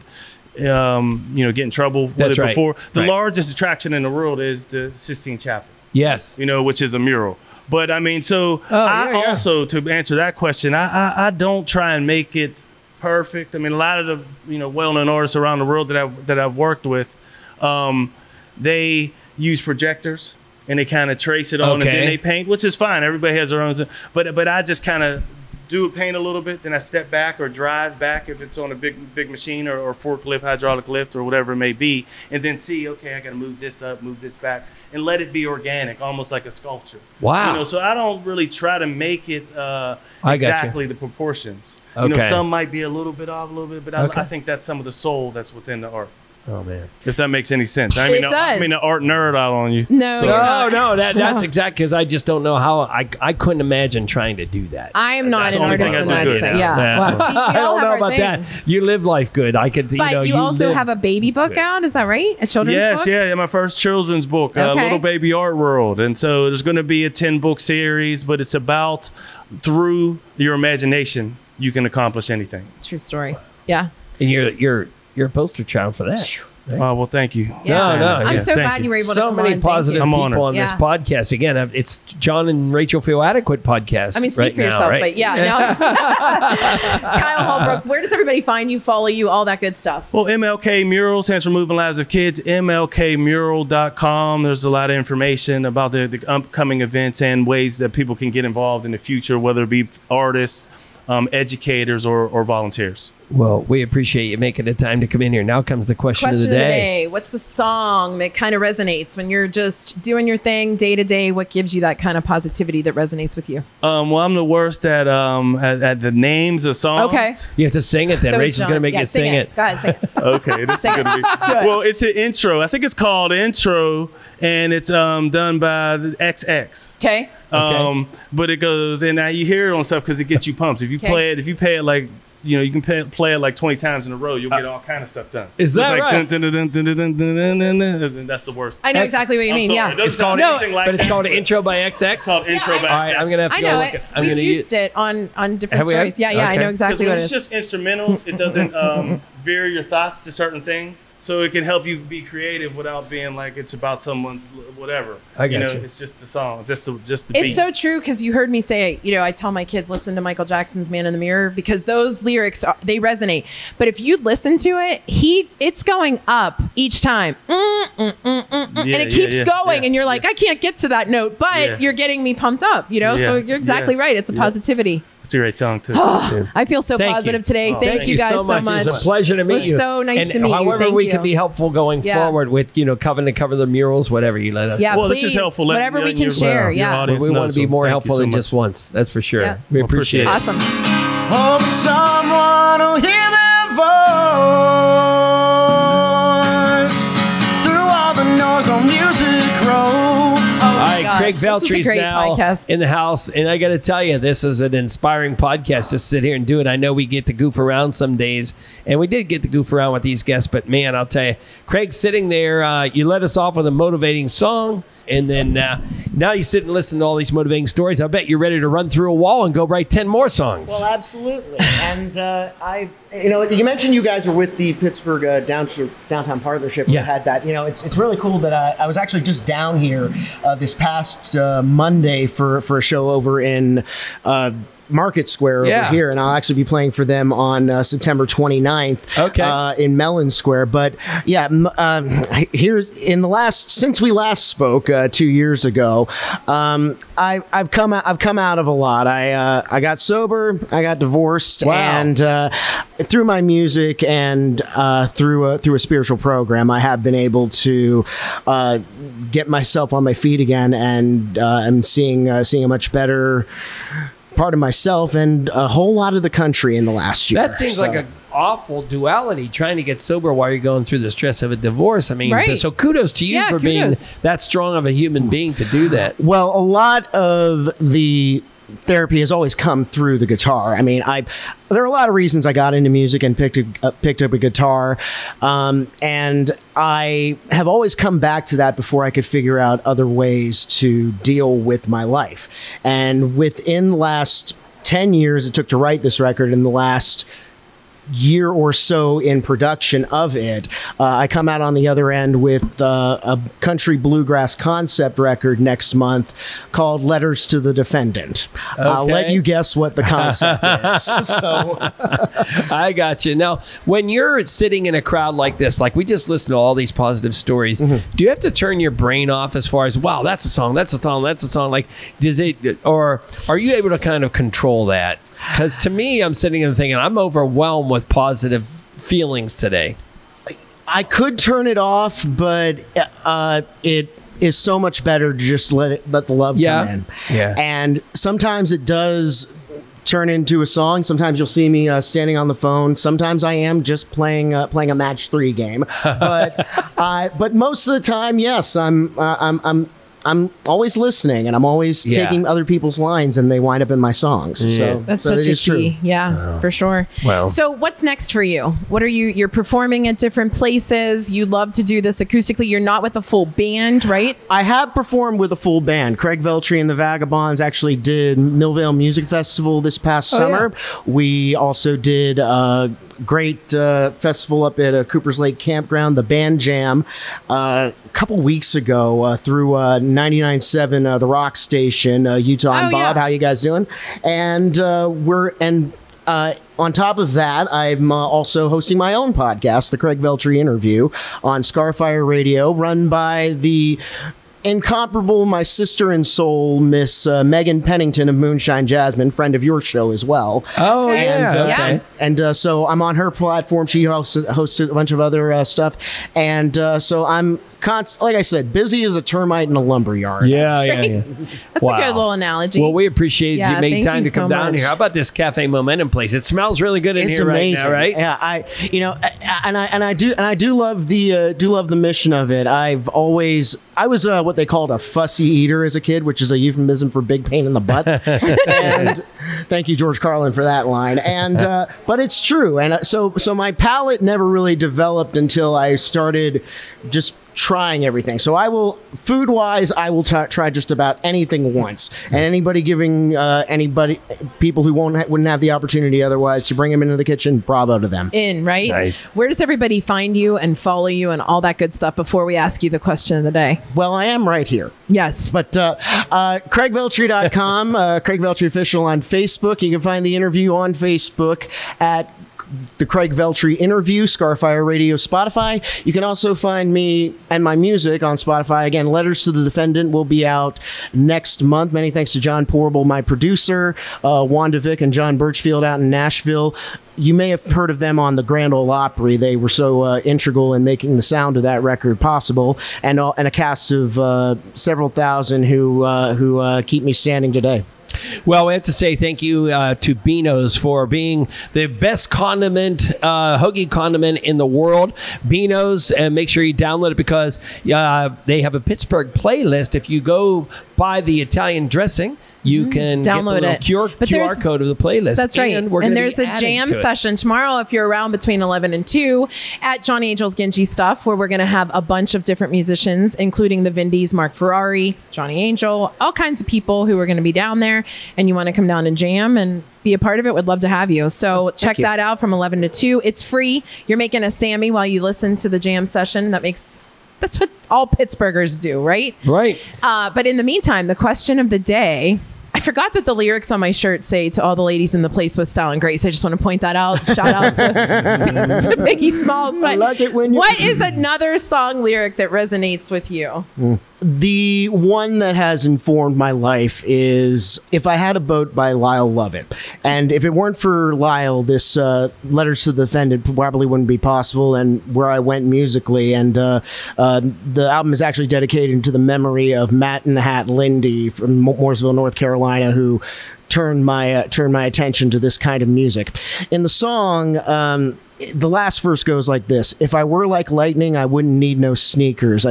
Um, you know, get in trouble with That's it right. before. The Right. largest attraction in the world is the Sistine Chapel. Yes. You know, which is a mural. But I mean, so Oh, I yeah, yeah. also to answer that question, I, I I don't try and make it perfect. I mean, a lot of the you know well-known artists around the world that I've that I've worked with, um, they use projectors and they kind of trace it on, and then they paint, which is fine. Everybody has their own. But but I just kind of do a paint a little bit, then I step back or drive back if it's on a big big machine or, or forklift, hydraulic lift, or whatever it may be, and then see, okay, I got to move this up, move this back, and let it be organic, almost like a sculpture. Wow. You know, so I don't really try to make it uh, I got you. exactly the proportions. Okay. You know, some might be a little bit off, a little bit, but I, Okay. I think that's some of the soul that's within the art. Oh man, if that makes any sense. I mean, It I does. mean, the art nerd out on you. No, So- No, no, that, that's exact because I just don't know how I, I couldn't imagine trying to do that. I am not That's an artist thing in I that do good sense. at. Yeah. Well, see, I don't know about thing. that. You live life good. I could, you But know, you, also live- have a baby book out. Is that right? A children's yes, book. yeah, yeah. My first children's book, uh, Little Baby Art World, and so there's going to be a ten book series, but it's about through your imagination you can accomplish anything. True story. Yeah. and you're you're you're a poster child for that. Oh well, thank you. Yeah. No, no, I'm yeah. so Thank glad you were able to so come many on. Thank positive you. I'm people honored. on this Yeah. podcast. Again, uh, it's John and Rachel Feel Adequate podcast. I mean, speak right for now, yourself, right? but yeah. Now, Kyle Holbrook, where does everybody find you, follow you, all that good stuff? Well, MLK Mural stands for Moving Lives of Kids. MLKmural.com. There's a lot of information about the, the upcoming events and ways that people can get involved in the future, whether it be artists, um, educators, or, or volunteers. Well, we appreciate you making the time to come in here. Now comes the question, Question of the day. What's the song that kind of resonates when you're just doing your thing day to day? What gives you that kind of positivity that resonates with you? Um, well, I'm the worst at, um, at, at the names of songs. Okay. You have to sing it then. So Rachel's going to make Yeah, you sing, it. Go ahead, sing it. Okay, this is Sing it. gonna be it. well. It's an intro. I think it's called intro, and it's um done by the XX. Okay. Um, but it goes and now you hear it on stuff because it gets you pumped. If you Okay. play it, if you play it like you know, you can pay, play it like 20 times in a row. You'll get all kind of stuff done. Is that right? That's the worst. I know exactly what you mean. Yeah, it's called no, like but it's called intro by XX. It's called intro by. All right, I'm gonna have to go look. It. I'm gonna used it on on different stories. Yeah, yeah, I know exactly what it is. It's just instrumentals. It doesn't veer your thoughts to certain things. So it can help you be creative without being like it's about someone's whatever. I you know, you. it's just the song, just the just the It's beat. so true because you heard me say, you know, I tell my kids listen to Michael Jackson's "Man in the Mirror" because those lyrics are, they resonate. But if you listen to it, he it's going up each time, Mm, mm, mm, mm, mm, and it yeah, keeps yeah, going, yeah, and you're like, I can't get to that note, but Yeah. you're getting me pumped up, you know. So you're exactly Yes. right. It's a Yeah. positivity. It's a great song too. I feel so Thank positive you. today. Oh, thank, thank you you guys so so much. much. It was It's a pleasure to It meet was you. so nice and to meet you. However, Thank we you. can be helpful going Yeah. forward with you know covering to cover the murals, whatever you let us. Yeah, well, this is please, helpful. letting- whatever we can your- uh, share, your yeah. audience we know, want to be more thank you helpful so than much. just once. That's for sure. Yeah. We Well, appreciate appreciate it. it. Awesome. Hoping someone will hear their voice All right, gosh, Craig this was a Veltri's now podcast. in the house, and I got to tell you, this is an inspiring podcast. Just sit here and do it. I know we get to goof around some days, and we did get to goof around with these guests, but man, I'll tell you, Craig sitting there, uh, you let us off with a motivating song, and then uh, now you sit and listen to all these motivating stories. I bet you're ready to run through a wall and go write ten more songs. Well, absolutely. and uh, I, you know, you mentioned you guys are with the Pittsburgh uh, downtown, downtown partnership. Yeah. had that. You know, it's, it's really cool that I, I was actually just down here uh, this past uh, Monday for, for a show over in. Market Square Yeah. over here, and I'll actually be playing for them on uh, September 29th Okay. uh, in Mellon Square. But yeah, m- um, here in the last since we last spoke uh, two years ago, um, I, I've come out, I've come out of a lot. I uh, I got sober, I got divorced, Wow. and uh, through my music and uh, through a, through a spiritual program, I have been able to uh, get myself on my feet again, and uh, I'm seeing uh, seeing a much better part of myself and a whole lot of the country in the last year. That seems So- like an awful duality trying to get sober while you're going through the stress of a divorce. I mean, Right. so kudos to you Yeah, for kudos. being that strong of a human being to do that. Well, a lot of the therapy has always come through the guitar. I mean, I there are a lot of reasons I got into music and picked a, uh, picked up a guitar, um, and I have always come back to that before I could figure out other ways to deal with my life. And within the last ten years it took to write this record, in the last year or so in production of it, uh, I come out on the other end with uh, a country bluegrass concept record next month called Letters to the Defendant. I'll let you guess what the concept is. So, I got you. Now, when you're sitting in a crowd like this, like we just listened to all these positive stories, Mm-hmm. do you have to turn your brain off as far as, wow, that's a song, that's a song, that's a song? Like, does it, or are you able to kind of control that? Because to me, I'm sitting and thinking, I'm overwhelmed with positive feelings today. I could turn it off, but uh, it is so much better to just let it let the love Yeah. come in. Yeah. And sometimes it does turn into a song. Sometimes you'll see me uh, standing on the phone. Sometimes I am just playing uh, playing a match three game. But I but most of the time, yes, I'm uh, I'm I'm. I'm always listening, and I'm always Yeah. taking other people's lines, and they wind up in my songs. So That's so such it a is true. key. Yeah, for sure. Well. so what's next for you? What are you? You're performing at different places. You love to do this acoustically. You're not with a full band, right? I have performed with a full band. Craig Veltri and the Vagabonds actually did Millvale Music Festival this past Oh, summer. We also did a great uh, festival up at uh, Cooper's Lake Campground, the Band Jam, uh, a couple weeks ago uh, through uh, 99.7 uh, The Rock Station, uh, Utah and Oh, Bob. yeah. How you guys doing? And uh, we're and. Uh, on top of that, I'm uh, also hosting my own podcast, The Craig Veltri Interview, on Scarfire Radio, run by the incomparable my sister and soul, Miss uh, Megan Pennington of Moonshine Jasmine, friend of your show as well. Oh, and, yeah, uh, okay. And uh, so I'm on her platform. She hosts, hosts a bunch of other uh, stuff, and uh, so I'm const- like I said, busy as a termite in a lumber yard. Yeah, yeah, yeah. That's a good little analogy. Well, we appreciate Yeah, you making time you to come so down much. here. How about this Cafe Momentum place? It smells really good in it's here amazing. right now, right? Yeah, I you know, I- I- and I and I do and I do love the uh, do love the mission of it. I've always I was uh, what they called a fussy eater as a kid, which is a euphemism for big pain in the butt. and thank you, George Carlin, for that line. And uh, but it's true. And uh, so so my palate never really developed until I started just trying everything. So I will, food wise, I will t- try just about anything once. And anybody giving uh, anybody people who won't ha- wouldn't have the opportunity otherwise to bring them into the kitchen, bravo to them. in, right? Nice. Where does everybody find you and follow you and all that good stuff before we ask you the question of the day? Well, I am right here. Yes. But uh, uh, CraigVeltri.com, uh, Craig Veltri Official on Facebook. You can find the interview on Facebook at the Craig Veltri interview, Scarfire Radio, Spotify. You can also find me and my music on Spotify. Again, Letters to the Defendant will be out next month. Many thanks to John Porble, my producer, uh, Wanda Vick, and John Birchfield out in Nashville. You may have heard of them on the Grand Ole Opry. They were so uh, integral in making the sound of that record possible, and uh, and a cast of uh, several thousand who uh, who uh, keep me standing today. Well, we have to say thank you uh, to Beano's for being the best condiment, uh, hoagie condiment in the world. Beano's, and make sure you download it because uh, they have a Pittsburgh playlist. If you go buy the Italian dressing, you can Mm-hmm. Download get the little it. QR, But QR code of the playlist. That's right. And, And, there's a jam session tomorrow if you're around between 11 and 2 at Johnny Angel's Ginchy Stuff, where we're going to have a bunch of different musicians, including the Vindys, Mark Ferrari, Johnny Angel, all kinds of people who are going to be down there. And you want to come down and jam and be a part of it, We'd love to have you. So check you. that out from 11 to 2. It's free. You're making a Sammy while you listen to the jam session. That makes that's what all Pittsburghers do, right? Right. Uh, but in the meantime, the question of the day I forgot that the lyrics on my shirt say to all the ladies in the place with style and grace. I just want to point that out. Shout out to, to Biggie Smalls. But what is another song lyric that resonates with you? The one that has informed my life is If I Had a Boat by Lyle Lovett. And if it weren't for Lyle, this uh, Letters to the Defendant probably wouldn't be possible and where I went musically. And uh, uh, the album is actually dedicated to the memory of Matt and the Hat Lindy from Mooresville, North Carolina, who turned my uh, turned my attention to this kind of music. In the song, um, the last verse goes like this: If I were like lightning, I wouldn't need no sneakers.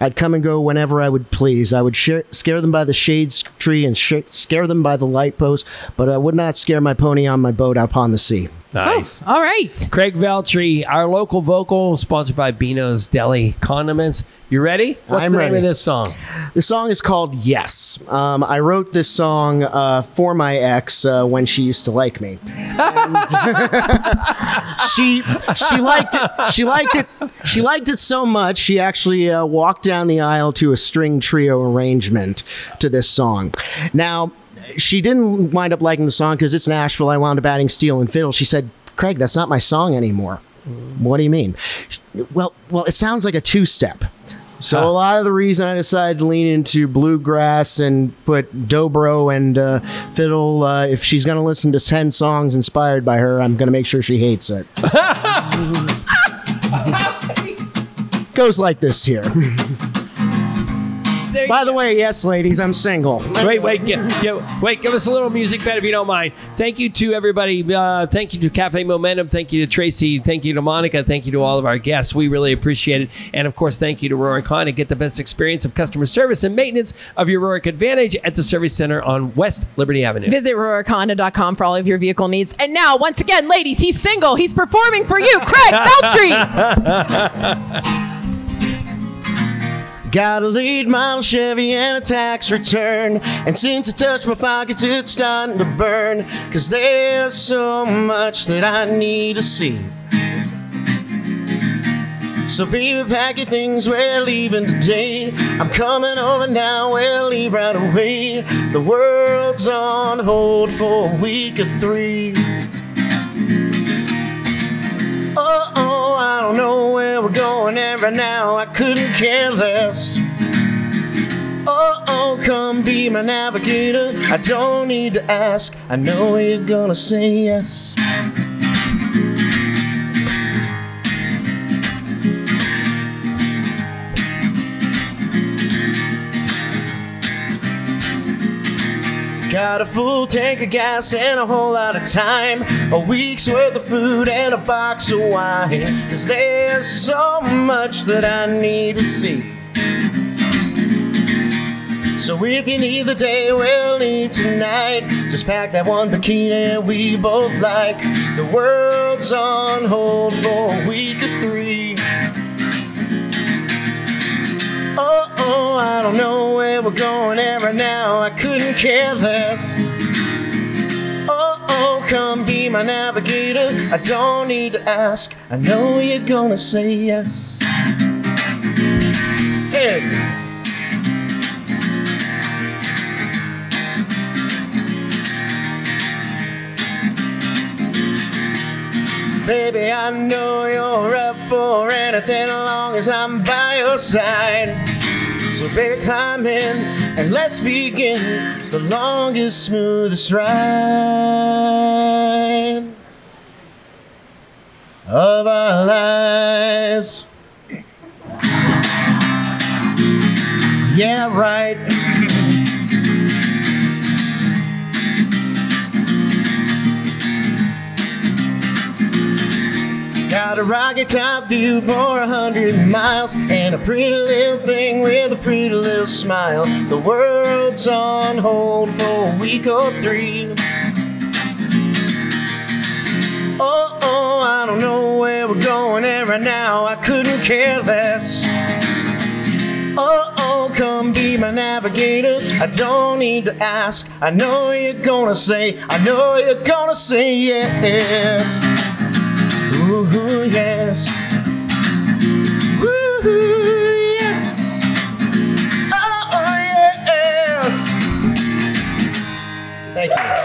I'd come and go whenever I would please. I would scare them by the shades tree and sh- scare them by the light post, but I would not scare my pony on my boat upon the sea. Nice. All right. Craig Veltri, our local vocal, sponsored by Beano's Deli Condiments. You ready? What's I'm the ready. name of this song? The song is called Yes. Um, I wrote this song uh, for my ex uh, when she used to like me. she she liked it. She liked it. She liked it so much. She actually uh, walked down the aisle to a string trio arrangement to this song. Now, she didn't wind up liking the song because it's Nashville. I wound up adding steel and fiddle. She said, "Craig, that's not my song anymore." What do you mean? Well, well, it sounds like a two-step. So a lot of the reason I decided to lean into bluegrass and put dobro and uh, fiddle. Uh, if she's going to listen to ten songs inspired by her, I'm going to make sure she hates it. Goes like this here. By the way, yes, ladies, I'm single. Wait, wait, give, give, wait! Give us a little music bed if you don't mind. Thank you to everybody. Uh, thank you to Cafe Momentum. Thank you to Tracy. Thank you to Monica. Thank you to all of our guests. We really appreciate it. And of course, thank you to Rohrich Honda. Get the best experience of customer service and maintenance of your Rohrich Advantage at the Service Center on West Liberty Avenue. Visit RohrichHonda.com for all of your vehicle needs. And now, once again, ladies, he's single. He's performing for you, Craig Veltri. Got a lead model Chevy and a tax return. And since I touched my pockets, it's starting to burn. Cause there's so much that I need to see. So, baby, pack your things, we're leaving today. I'm coming over now, we'll leave right away. The world's on hold for a week or three. Oh, oh, I don't know where we're going, and now I couldn't care less. Oh, oh, come be my navigator. I don't need to ask, I know you're gonna say yes. Got a full tank of gas and a whole lot of time. A week's worth of food and a box of wine. Cause there's so much that I need to see. So if you need the day, we'll leave tonight. Just pack that one bikini we both like. The world's on hold for a week or three. I don't know where we're going ever now. I couldn't care less. Oh, oh, come be my navigator. I don't need to ask. I know you're gonna say yes. Hey. Baby, I know you're up for anything as long as I'm by your side. So, baby, climb in and let's begin the longest, smoothest ride of our lives. Yeah, right. Got a rocket top view for a hundred miles and a pretty little thing with a pretty little smile. The world's on hold for a week or three. Oh, oh, I don't know where we're going, and right now I couldn't care less. Oh, oh, come be my navigator. I don't need to ask. I know you're gonna say, I know you're gonna say yes yes. Woo-hoo, yes. Ah, oh, yes. Thank you.